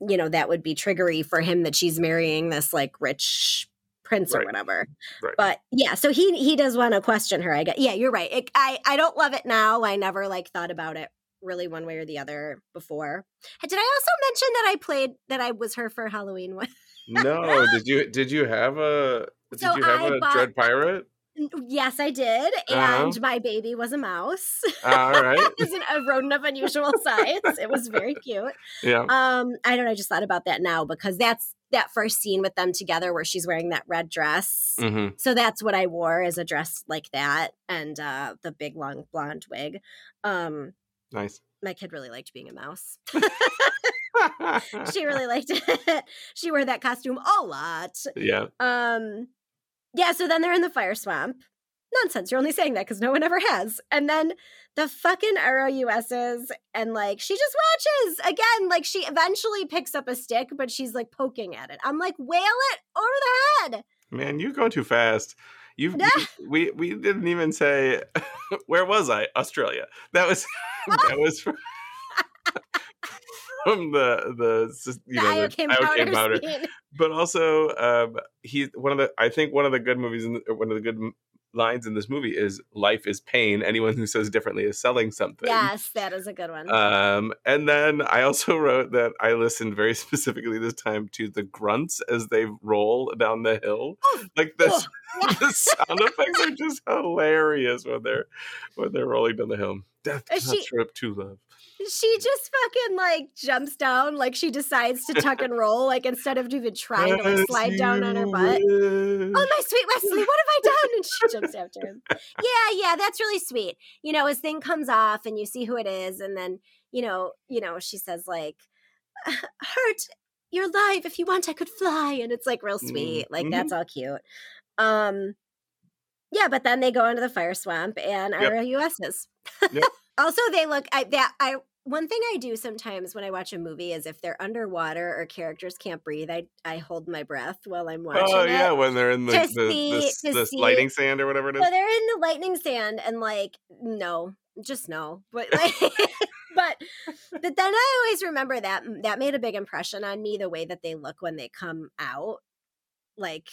you know, that would be triggery for him that she's marrying this like rich prince or Right. whatever. Right. But yeah, so he he does want to question her. I guess. yeah, you're right. It, I I don't love it now. I never like thought about it really one way or the other before. Did I also mention that I played that I was her for Halloween one? no did you did you have a did So you have I a bought- dread pirate Yes, I did, Uh-huh. and my baby was a mouse. all right an, a rodent of unusual size. It was very cute. yeah Um, I don't know. I just thought about that now because that's that first scene with them together where she's wearing that red dress. hmm So that's what I wore as a dress like that, and uh, the big long blonde wig. Um, nice my kid really liked being a mouse. she really liked it. she wore that costume a lot. yeah Um, yeah. So then they're in the fire swamp. Nonsense. You're only saying that because no one ever has. And then the fucking ROUSs, and like she just watches again. Like she eventually picks up a stick, but she's like poking at it. I'm like, whale it over the head. Man, you're going too fast. You've you- we we didn't even say where was I? Australia. That was that was from, from the the you The know iocane the powder, powder. scene. But also, um, he one of the I think one of the good movies in the, one of the good lines in this movie is "Life is pain." Anyone who says differently is selling something. Yes, that is a good one. Um, and then I also wrote that I listened very specifically this time to the grunts as they roll down the hill. Like the, Oh, the sound effects are just hilarious when they're when they're rolling down the hill. Death Is cannot she- trip to love. She just fucking like jumps down, like she decides to tuck and roll, like instead of even trying to like, slide down on her butt. Oh my sweet Westley, what have I done? And she jumps after him. Yeah, yeah, that's really sweet. You know, his thing comes off and you see who it is, and then, you know, you know, she says like hurt, you're alive. If you want, I could fly. And it's like real sweet. Like Mhm. that's all cute. Um yeah, but then they go into the fire swamp and Yep. ROUSs. Yep. also they look I that I one thing I do sometimes when I watch a movie is if they're underwater or characters can't breathe, I I hold my breath while I'm oh, watching Oh yeah, when they're in the the, see- the, s- to the see- sand or whatever it is. So they're in the lightning sand and like no, just no. But like but but then I always remember that that made a big impression on me the way that they look when they come out. Like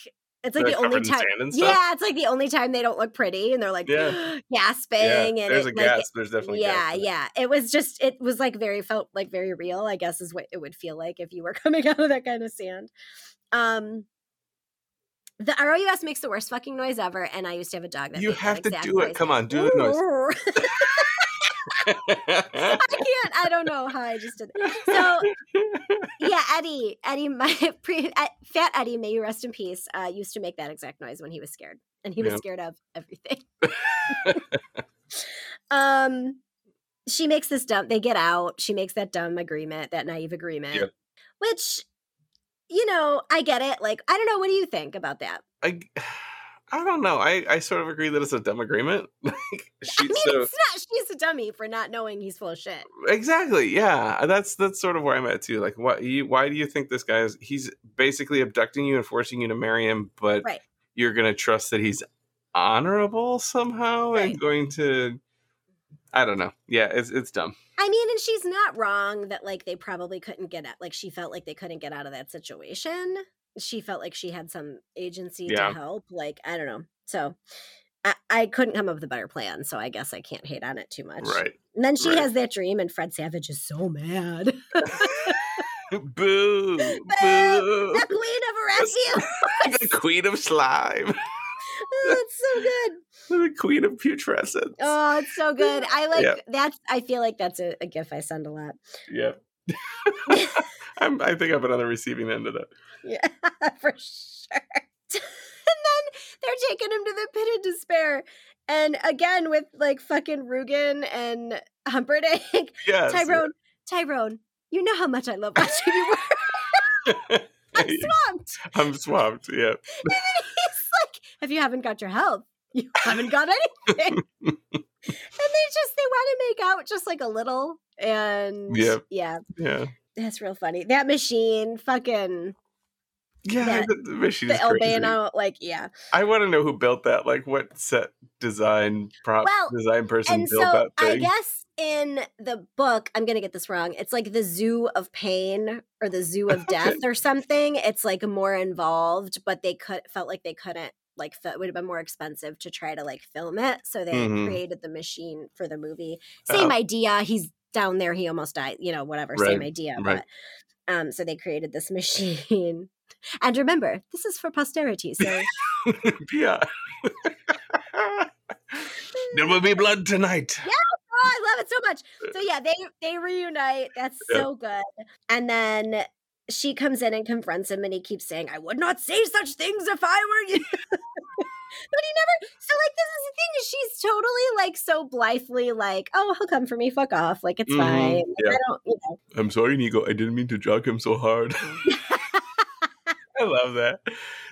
it's like the only time sand and stuff? Yeah, it's like the only time they don't look pretty and they're like Yeah. gasping yeah, and there's it, a like, gas. there's definitely yeah, yeah. It was just it was like very felt like very real, I guess is what it would feel like if you were coming out of that kind of sand. Um the ROUS makes the worst fucking noise ever, and I used to have a dog that You have to exact do it. noise. Come on, do the noise. I can't. I don't know how I just did that. So yeah, Eddie, Eddie, my pre, fat Eddie, may you rest in peace. Uh, used to make that exact noise when he was scared, and he was Yeah. scared of everything. um, she makes this dumb. They get out. She makes that dumb agreement, that naive agreement, which, you know, I get it. Like, I don't know. What do you think about that? I, I don't know. I, I sort of agree that it's a dumb agreement. Like I mean, so it's not. She's a dummy for not knowing he's full of shit. exactly yeah. That's that's sort of where I'm at too. Like what you why do you think this guy is? He's basically abducting you and forcing you to marry him, but Right. you're gonna trust that he's honorable somehow Right. and going to. I don't know. Yeah, it's it's dumb. I I mean, and she's not wrong that like they probably couldn't get out. Like she felt like they couldn't get out of that situation. She felt like she had some agency Yeah. to help. Like I don't know. So I, I couldn't come up with a better plan. So I guess I can't hate on it too much. Right. And then she right. has that dream, and Fred Savage is so mad. Boo! Boo! the queen of rescue. the queen of slime. oh, it's so good. the queen of putrescence. Oh, it's so good. I like Yeah. that's. I feel like that's a, a gif I send a lot. Yeah. I'm, I think I've been on the receiving end of that. Yeah, for sure. and then they're taking him to the pit of despair. And again, with like fucking Rugen and Humperdinck. Yes. Tyrone, Tyrone, you know how much I love watching you work. I'm swamped. I'm swamped. Yeah. And then he's like, if you haven't got your help, you haven't got anything. and they just, they want to make out just like a little. And Yep. yeah, Yeah. that's real funny. That machine, fucking Yeah. The, the machine the is. Albino, like, yeah. I want to know who built that. Like, what set design prop Well, design person built so that I thing? guess in the book, I'm gonna get this wrong. It's like the zoo of pain or the zoo of death or something. It's like more involved, but they could felt like they couldn't like it would have been more expensive to try to like film it, so they Mhm. created the machine for the movie. Same Oh. idea. He's down there. He almost died. You know, whatever. Same idea. right. But um, so they created this machine. And remember, this is for posterity. So yeah. there will be blood tonight. Yeah. Oh, I love it so much. So yeah, they they reunite. That's Yeah. so good. And then she comes in and confronts him, and he keeps saying, "I would not say such things if I were you." but he never. So like, this is the thing: is she's totally like so blithely like, "Oh, he'll come for me. Fuck off. Like it's Mhm, fine. Like, yeah. I don't, you know." I'm sorry, Nico. I didn't mean to jog him so hard. I love that.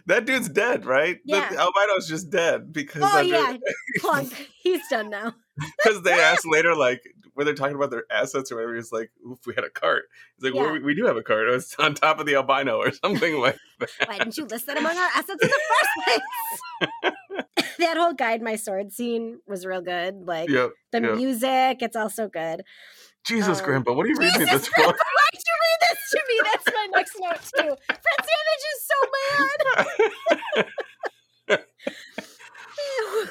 That dude's dead, right? Yeah. The albino's just dead because Oh under- yeah, clunk. He's done now. because they asked later, like when they're talking about their assets or whatever. He's like, "If we had a cart," he's like, well, Yeah. we, "We do have a cart. It's on top of the albino or something like that." Why didn't you list that among our assets in the first place? that whole guide my sword scene was real good. Like Yep. the yeah. music, it's also good. Jesus, Um, Grandpa, what are you reading this Grandpa, for? why'd you read this to me? That's my next note too. Fred Savage is so mad.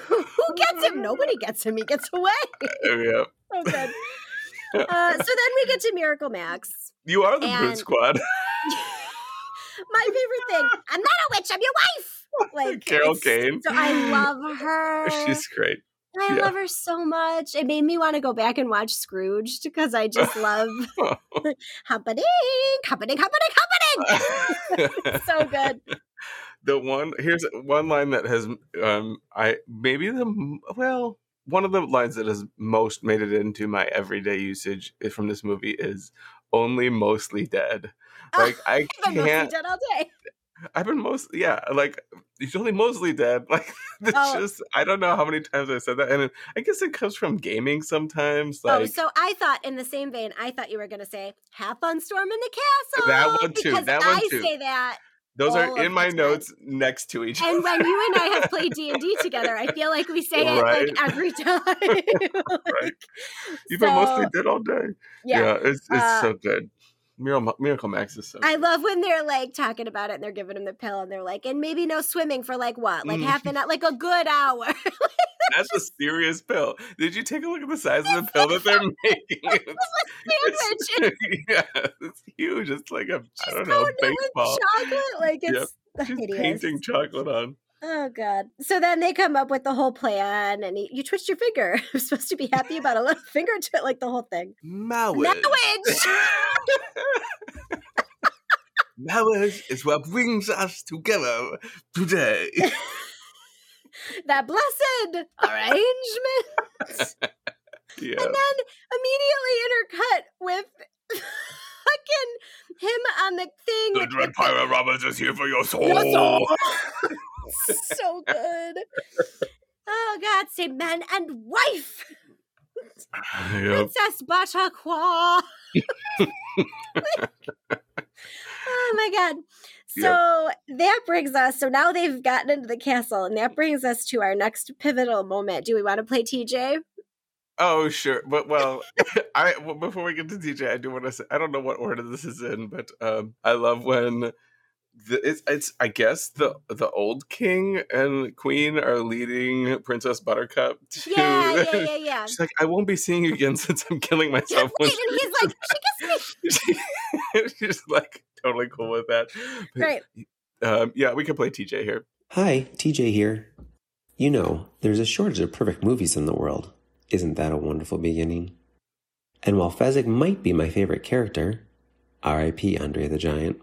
Who gets him? Nobody gets him. He gets away. yeah. Oh, good. Uh, so then we get to Miracle Max. You are the Brute Squad. My favorite thing. I'm not a witch. I'm your wife. Like Carol Kane. So I love her. She's great. I yeah. love her so much. It made me want to go back and watch Scrooge because I just love happening, happening, happening, happening. so good. the one here's one line that has um I maybe the well one of the lines that has most made it into my everyday usage from this movie is only mostly dead. Like I I've been mostly can't. dead all day. I've been most yeah like he's only mostly dead. Like it's Oh. just I don't know how many times I said that, and I guess it comes from gaming sometimes. Like oh, so I thought in the same vein, I thought you were going to say "Have fun storming the castle." That one too, that one I too. say that, those are in my time. notes next to each other. and when you and I have played D and D together, I feel like we say it like every time. right, you've been mostly dead all day. yeah. Yeah, it's it's Uh, so good. Miracle, Miracle Max is so. I love when they're like talking about it and they're giving him the pill and they're like, and maybe no swimming for like what, like Mm. half an hour, like a good hour. That's a serious pill. Did you take a look at the size of the pill that they're making? It's, Sandwich. it's- yeah, it's huge. It's like a I She's don't know coating it with baseball. chocolate, like Yep. it's She's hideous. painting chocolate on. Oh god. So then they come up with the whole plan, and he, you twitched your finger. I'm supposed to be happy about a little finger to it, like the whole thing. Marriage. Marriage. Marriage is what brings us together today. that blessed arrangement. yeah. And then immediately intercut with fucking him on the thing. The Dread Pirate Roberts is here for your soul. Your soul. So good. Oh God, say man and wife. Yep. Princess Bataqua. oh my god. So that brings us, so now they've gotten into the castle, and that brings us to our next pivotal moment. Do we want to play TJ? Oh sure, but well, I well, before we get to TJ, I do want to say I don't know what order this is in, but um, I love when the, it's it's I guess the the old king and queen are leading Princess Buttercup to. Yeah, yeah, yeah, yeah. She's like, I won't be seeing you again since I'm killing Yeah, myself. right, and he's like, she gets me. She's like totally cool with that. But, Great. Um, yeah, we can play TJ here. Hi, TJ here. You know, there's a shortage of perfect movies in the world. Isn't that a wonderful beginning? And while Fezzik might be my favorite character, R.I.P. Andre the Giant,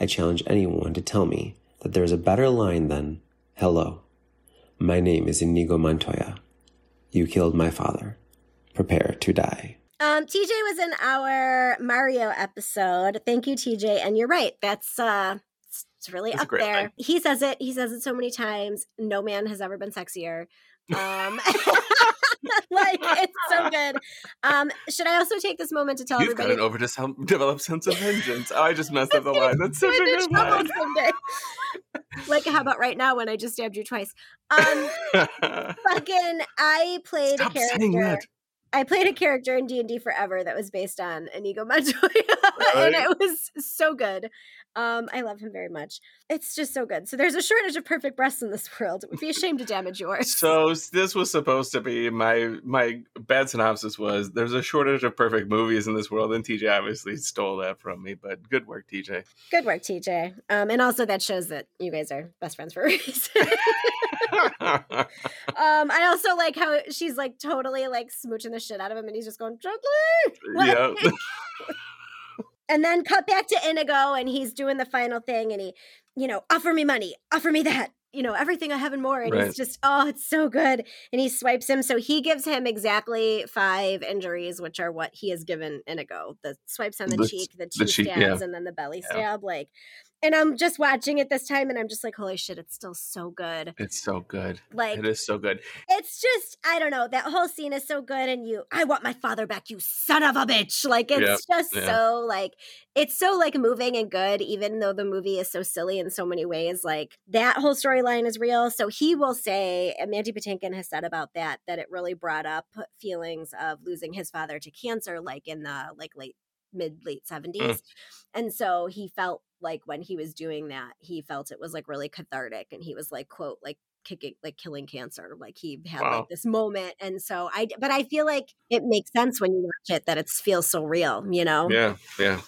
I challenge anyone to tell me that there is a better line than, Hello, my name is Inigo Montoya. You killed my father. Prepare to die. Um, TJ was in our Mario episode. Thank you, TJ. And you're right. That's uh it's, it's really That's up there. line. He says it. He says it so many times. No man has ever been sexier. Um like it's so good. Um, should I also take this moment to tell You've got everybody an overdeveloped sense of vengeance. Oh, I just messed up the line. That's such a good line. like how about right now when I just stabbed you twice? Um fucking I played Stop a character. I played a character in D and D Forever that was based on Inigo Montoya, and it was so good. Um, I love him very much. It's just so good. So there's a shortage of perfect breasts in this world. It would be a shame to damage yours. So this was supposed to be my my bad synopsis was there's a shortage of perfect movies in this world, and TJ obviously stole that from me. But good work, TJ. good work, TJ. Um, and also that shows that you guys are best friends for a reason. um, I also like how she's like totally like smooching the shit out of him, and he's just going juggling. Like- yeah, and then cut back to Inigo, and he's doing the final thing, and he, you know, offer me money, offer me that, you know, everything I have and more. And Right. he's just, oh, it's so good. And he swipes him, so he gives him exactly five injuries, which are what he has given Inigo: the swipes on the, The- cheek, the two the cheek, stabs, yeah. and then the belly Yeah. stab. Like, and I'm just watching it this time, and I'm just like, holy shit, it's still so good. it's so good. Like, It is so good. it's just I don't know that whole scene is so good and you I want my father back you son of a bitch like it's just yeah. so like it's so like moving and good even though the movie is so silly in so many ways like that whole storyline is real so he will say and Mandy Patinkin has said about that that it really brought up feelings of losing his father to cancer like in the like late mid late mm. 70s and so he felt like when he was doing that he felt it was like really cathartic and he was like quote like kicking like killing cancer like he had Wow. like this moment and so i but i feel like it makes sense when you watch it that it feels so real you know Yeah, yeah.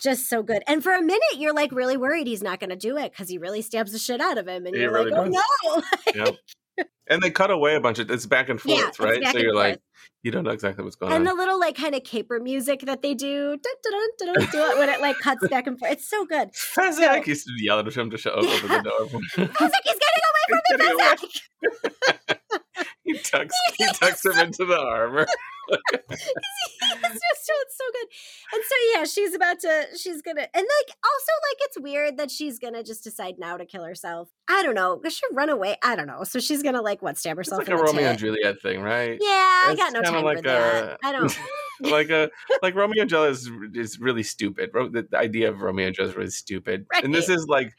just so good and for a minute you're like really worried he's not going to do it because he really stabs the shit out of him and He you're really like does. oh no yeah. And they cut away a bunch of it's back and forth, it's right? So you're like, forth. You don't know exactly what's going on. and the little like kind of caper music that they do dun, dun, dun, when it like cuts back and forth it's so good Fezzik used to yell at him to shut open the door. Fezzik, he's getting from He's me getting away. Fezzik! he tucks he tucks him into the armor. it's just so it's so good. And so yeah, she's about to she's gonna and like also like it's weird that she's gonna just decide now to kill herself. I don't know. Because She run away. I don't know. So she's gonna like what stab It's herself like in a the Romeo tit. and Juliet thing, right? Yeah, I got no time like for that. a- I don't like a like Romeo and Juliet is, is really stupid. The, the idea of Romeo and Juliet is really stupid. And this is like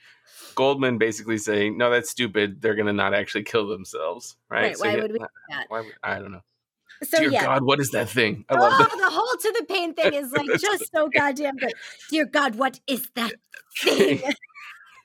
Goldman basically saying, "No, that's stupid. They're gonna not actually kill themselves." Right? Right, why yeah, would we do that? Why would, I don't know. so Dear yeah. God, what is that thing? I Oh, love that. the whole to the pain thing is like just so goddamn good. Dear God, what is that thing?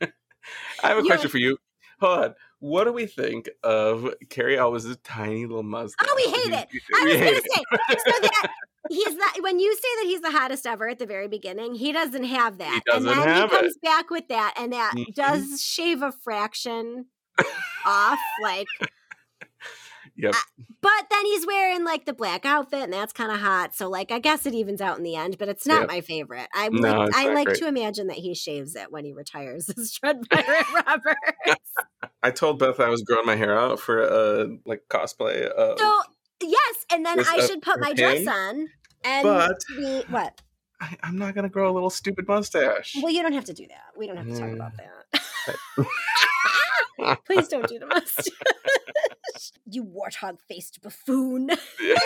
I have a You're- question for you. Hold on. What do we think of Cary Elwes' tiny little mustache? Oh, we hate it. I was gonna say so that he's not when you say that he's the hottest ever at the very beginning, he doesn't have that. doesn't and then have he it. comes back with that, and that Mhm. does shave a fraction off, like Yep. but then he's wearing like the black outfit, and that's kind of hot. So like I guess it evens out in the end, but it's not Yep. my favorite. I No, like I like great. to imagine that he shaves it when he retires as Dread Pirate Roberts. I told Beth I was growing my hair out for a like cosplay. Of, So yes, and then I should put my dress on. And but- we what? I, I'm not gonna grow a little stupid mustache. Well, you don't have to do that. We don't have to talk Mm. about that. Please don't do the mustache. you warthog faced buffoon. His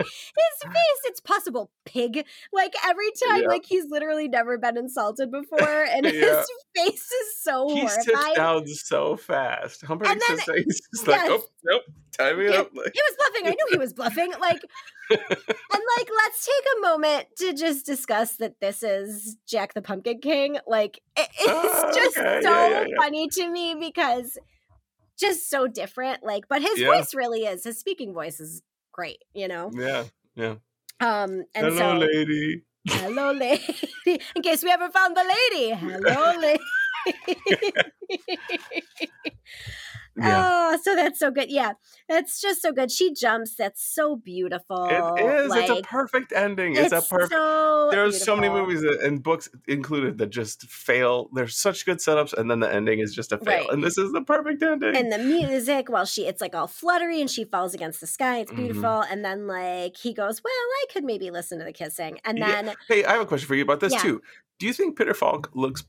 face, his face, it's possible, pig. Like every time, Yeah. like he's literally never been insulted before, and Yeah. his face is so he horrified. down so fast. Humperdinck then- He's just like, yes. oh, nope, tie me Yeah, up. Like, He was bluffing. I knew he was bluffing. Like, and like, let's take a moment to just discuss that this is Jack the Pumpkin King. Like, it- it's Oh, just okay. so Yeah, yeah, yeah. funny to me because just so different. Like, but his voice really is. His speaking voice is great. You know. yeah, yeah. Um, and Hello, so lady. hello, lady. In case we haven't found the lady. Hello, lady. Yeah. Oh, so that's so good. Yeah, that's just so good. She jumps. That's so beautiful. It is. it's a perfect ending. It's, a perfect. So There are so many movies that, and books included that just fail. There's such good setups, and then the ending is just a fail. Right. And this is the perfect ending. And the music, while she, it's like all fluttery, and she falls against the sky. It's Mhm. beautiful. And then like he goes, "Well, I could maybe listen to the kissing." And Yeah. then hey, I have a question for you about this Yeah. too. Do you think Peter Falk looks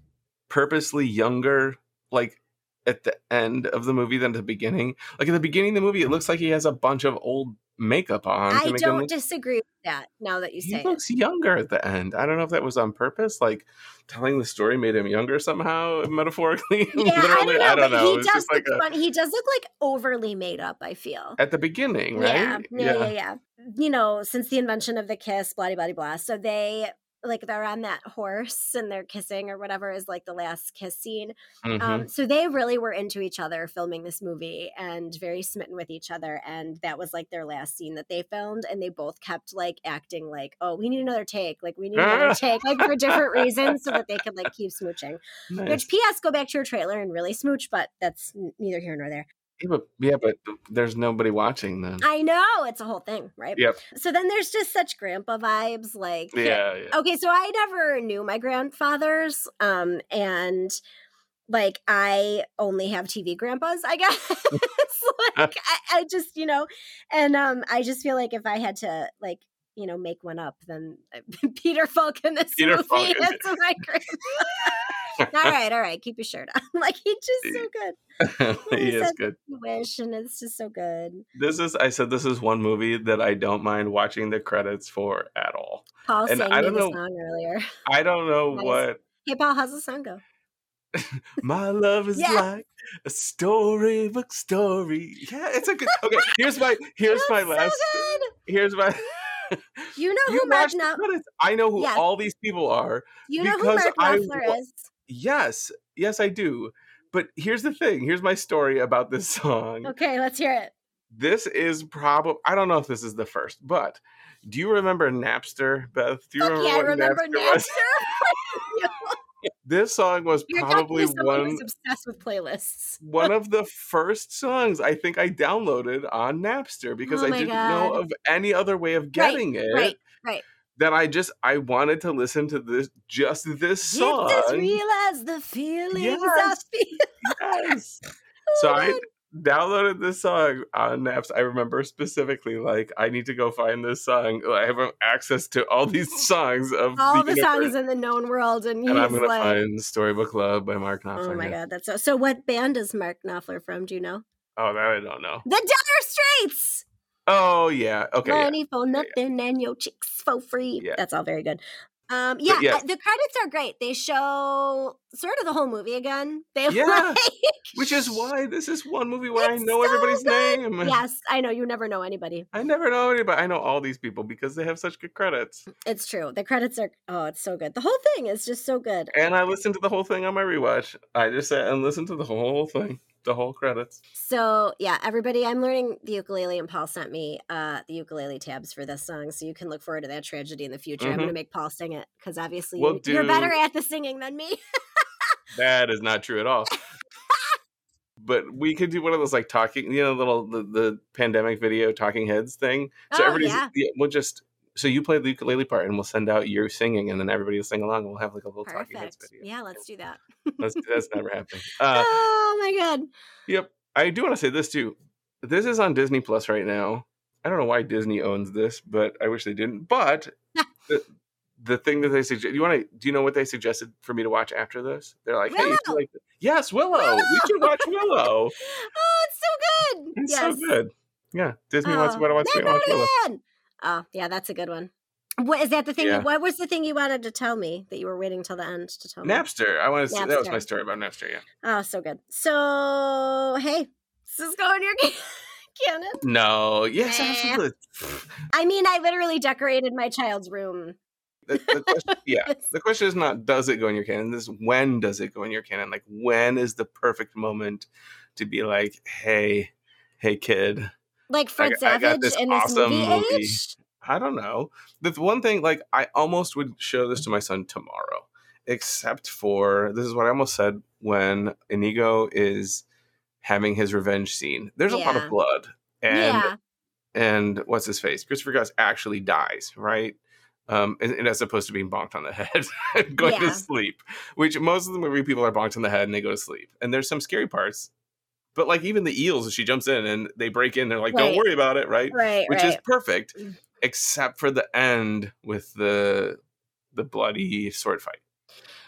purposely younger, like at the end of the movie than the beginning? Like at the beginning of the movie, it looks like he has a bunch of old makeup on. I don't look- disagree with that. Now that you he say it, looks younger at the end. I don't know if that was on purpose, like telling the story made him younger somehow, metaphorically. yeah, Literally, I don't know. but he It's does just like look a- He does look like overly made up. I feel. at the beginning, right? Yeah, yeah, yeah, yeah. You know, since the invention of the kiss, blah blah blah. So they like they're on that horse and they're kissing or whatever is like the last kiss scene. Mhm. Um, so they really were into each other filming this movie and very smitten with each other. And that was like their last scene that they filmed. And they both kept like acting like, oh, we need another take. Like, we need another take, like for different reasons so that they could like keep smooching. Nice. Which, P.S., go back to your trailer and really smooch, but that's neither here nor there. Yeah, but, yeah, but there's nobody watching then. I know it's a whole thing, right? Yep. So then there's just such grandpa vibes. Like, Yeah, yeah. okay so i never knew my grandfathers um and like i only have tv grandpas i guess like I, I just you know and um i just feel like if i had to like you know make one up then peter falk in this Peter movie Falk is my grandpa all right all right keep your shirt on like he's just so good he he is good. wish and it's just so good This is I said this is one movie that I don't mind watching the credits for at all. paul And sang I don't the know- song earlier I don't know Nice. what hey paul how's the song go my love is Yeah. like a storybook story. Yeah, it's a good. Okay, here's my here's my so last. good. Here's my. you know you who mark Knopfler. I know who Yes. all these people are. You know who Mark Knopfler is? Yes, yes, I do. But here's the thing. Here's my story about this song. Okay, let's hear it. This is probably. I don't know if this is the first, but do you remember Napster, Beth? Do you Fuck remember yeah, I remember Napster was? Napster. This song was You're probably one who's obsessed with playlists. one of the first songs I think I downloaded on Napster because Oh I didn't know of any other way of getting it. right, right. That I just I wanted to listen to this just this song. It's as real as the feelings Yes. I feel. Yes. so Oh, I downloaded this song on Napster. I remember specifically like I need to go find this song. I have access to all these songs of all the, the songs in the known world, and and I'm gonna like, find Storybook Love by Mark oh Knopfler. "Oh my god, that's so." So, what band is Mark Knopfler from? Do you know? Oh, that I don't know. The Dire Straits. Oh yeah. Okay. yeah. Money for yeah. nothing and your chicks for free. Yeah. That's all very good. Um, yeah, yeah. uh, the credits are great. They show sort of the whole movie again. They Yeah. like, Which is why this is one movie where I know so everybody's good. name. yes, I know you never know anybody. I never know anybody. I know all these people because they have such good credits. It's true. The credits are oh, it's so good. The whole thing is just so good. And I listened to the whole thing on my rewatch. I just sat and listened to the whole thing, the whole credits. So yeah, everybody, I'm learning the ukulele, and Paul sent me uh the ukulele tabs for this song, so you can look forward to that tragedy in the future. I'm Mhm. gonna make Paul sing it because obviously We'll you, you're better at the singing than me. That is not true at all. but we could do one of those like talking, you know, little the, the pandemic video talking heads thing. So Oh, everybody's yeah. we'll just so you play the ukulele part and we'll send out your singing and then everybody will sing along. We'll have like a little talking heads Perfect. video. Yeah, let's do that. That's, that's never happening. Uh, oh my god. Yep. I do want to say this too. This is on Disney Plus right now. I don't know why Disney owns this, but I wish they didn't. But the, the thing that they suggest, you want to, do you know what they suggested for me to watch after this? They're like, hey, Willow. like, yes, Willow. We should watch Willow. Oh, it's so good. It's yes. so good. Yeah, Disney wants Oh, what I want to watch. again. Oh, yeah, that's a good one. What is that the thing? Yeah. What was the thing you wanted to tell me that you were waiting till the end to tell me? Napster. I want to. That was my story about Napster. Yeah. Oh, so good. So, hey, does this is going your canon. No. Yes. Eh. Absolutely. I mean, I literally decorated my child's room. The, the question, yeah. The question is not does it go in your canon. This is when does it go in your canon? Like when is the perfect moment to be like, hey, hey, kid. Like Fred I Savage this in this awesome movie, movie. age. I don't know. The one thing, like, I almost would show this to my son tomorrow, except for this is what I almost said when Inigo is having his revenge scene. There's a lot of blood, and yeah. and what's his face? Christopher Guest actually dies, right? Um, and, and as opposed to being bonked on the head and going Yeah. to sleep, which most of the movie people are bonked on the head and they go to sleep. And there's some scary parts, but like even the eels, as she jumps in and they break in. They're like, "Don't worry about it," right? Right, Which is perfect, Mm. except for the end with the the bloody sword fight.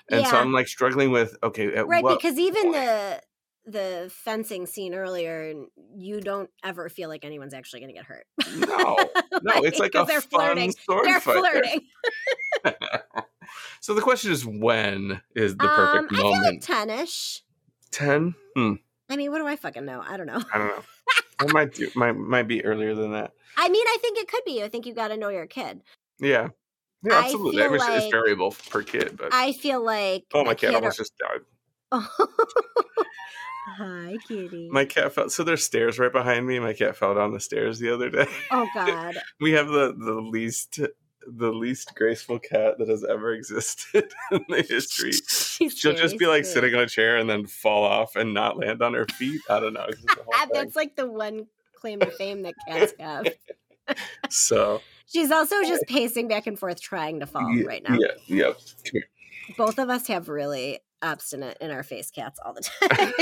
And so I'm like struggling with okay, at right, because even point- the the fencing scene earlier, you don't ever feel like anyone's actually going to get hurt. no, no, it's like a they're fun flirting. sword They're fight. Flirting. so the question is when is the Um, perfect I feel like moment? ten-ish. Ten? Hmm. I mean, what do I fucking know? I don't know. I don't know. it might do, might might be earlier than that. I mean, I think it could be. I think you got to know your kid. Yeah. Yeah, absolutely. I, feel mean, it's- it's variable per kid, but I feel like oh, my cat kid almost or- just died. Hi, kitty. My cat fell. So there's stairs right behind me. My cat fell down the stairs the other day. oh God. we have the the least the least graceful cat that has ever existed in the history. She's She'll just be like sweet. sitting on a chair and then fall off and not land on her feet. I don't know. It's just a thing. That's like the one claim to fame that cats have. So She's also just pacing back and forth trying to fall yeah, right now. Yeah, yep. Come here. Both of us have really obstinate in our face cats all the time.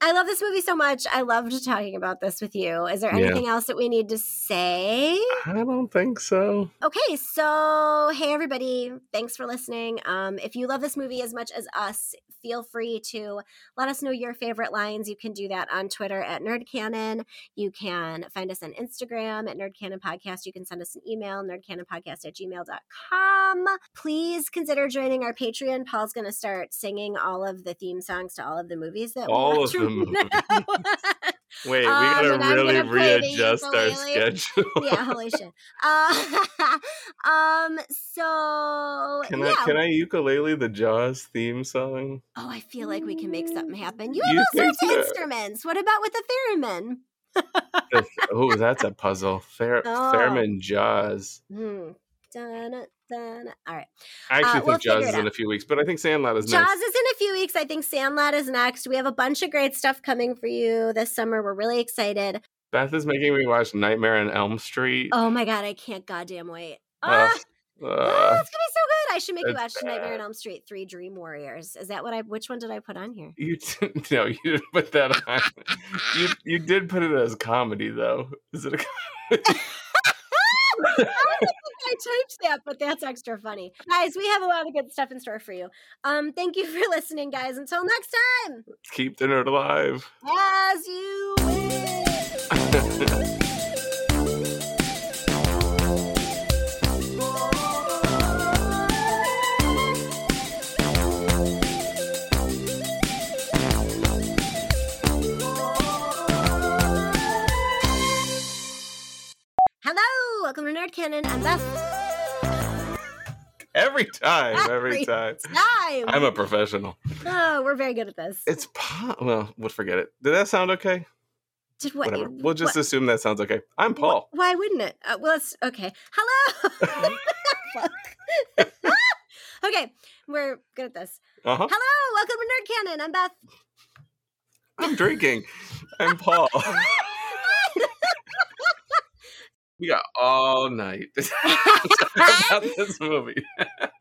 I love this movie so much. I loved talking about this with you. Is there Yeah. anything else that we need to say? I don't think so. Okay, so hey everybody, thanks for listening. Um, if you love this movie as much as us, feel free to let us know your favorite lines. You can do that on Twitter at NerdCanon. You can find us on Instagram at NerdCanon Podcast. You can send us an email, nerdcanonpodcast at gmail.com. Please consider joining our Patreon. Paul's going to start singing all of the theme songs to all of the movies that we All watch of the movies. Wait, we Um, gotta I'm really gonna play the readjust our schedule. yeah, holy shit. Uh, um, so Can yeah. I can I ukulele the Jaws theme song? oh, I feel like we can make something happen. You You have all think sorts of so? instruments. What about with the theremin? oh, that's a puzzle. Fair, Oh. Fairman Jaws. Hmm. Dun, dun. All right. I actually Uh, think we'll Jaws is in a few weeks, but I think Sandlot is Jaws next. is in a few weeks. I think Sandlot is next. We have a bunch of great stuff coming for you this summer. We're really excited. Beth is making me watch Nightmare on Elm Street. Oh my god, I can't goddamn wait. Ugh, Ah, ugh. oh, it's gonna be so good. I should make you watch Nightmare on. Elm Street 3 Dream Warriors. Is that what I which one did I put on here? You didn't, no, you didn't put that on. you you did put it as comedy though. Is it a comedy? I don't think I typed that, but that's extra funny. Guys, we have a lot of good stuff in store for you. Um, thank you for listening, guys. Until next time, Keep the nerd alive. as you wish. Hello, welcome to Nerd Canon. I'm Beth. Every time, every Every time. Time. I'm a professional. Oh, we're very good at this. It's po- well, we'll forget it. Did that sound okay? Did what? Whatever. We'll just what- assume that sounds okay. I'm Paul. Wh- Why wouldn't it? Uh, well, it's okay. Hello. Okay, we're good at this. Uh huh. Hello, welcome to Nerd Canon. I'm Beth. I'm drinking. I'm Paul. We got all night about this movie.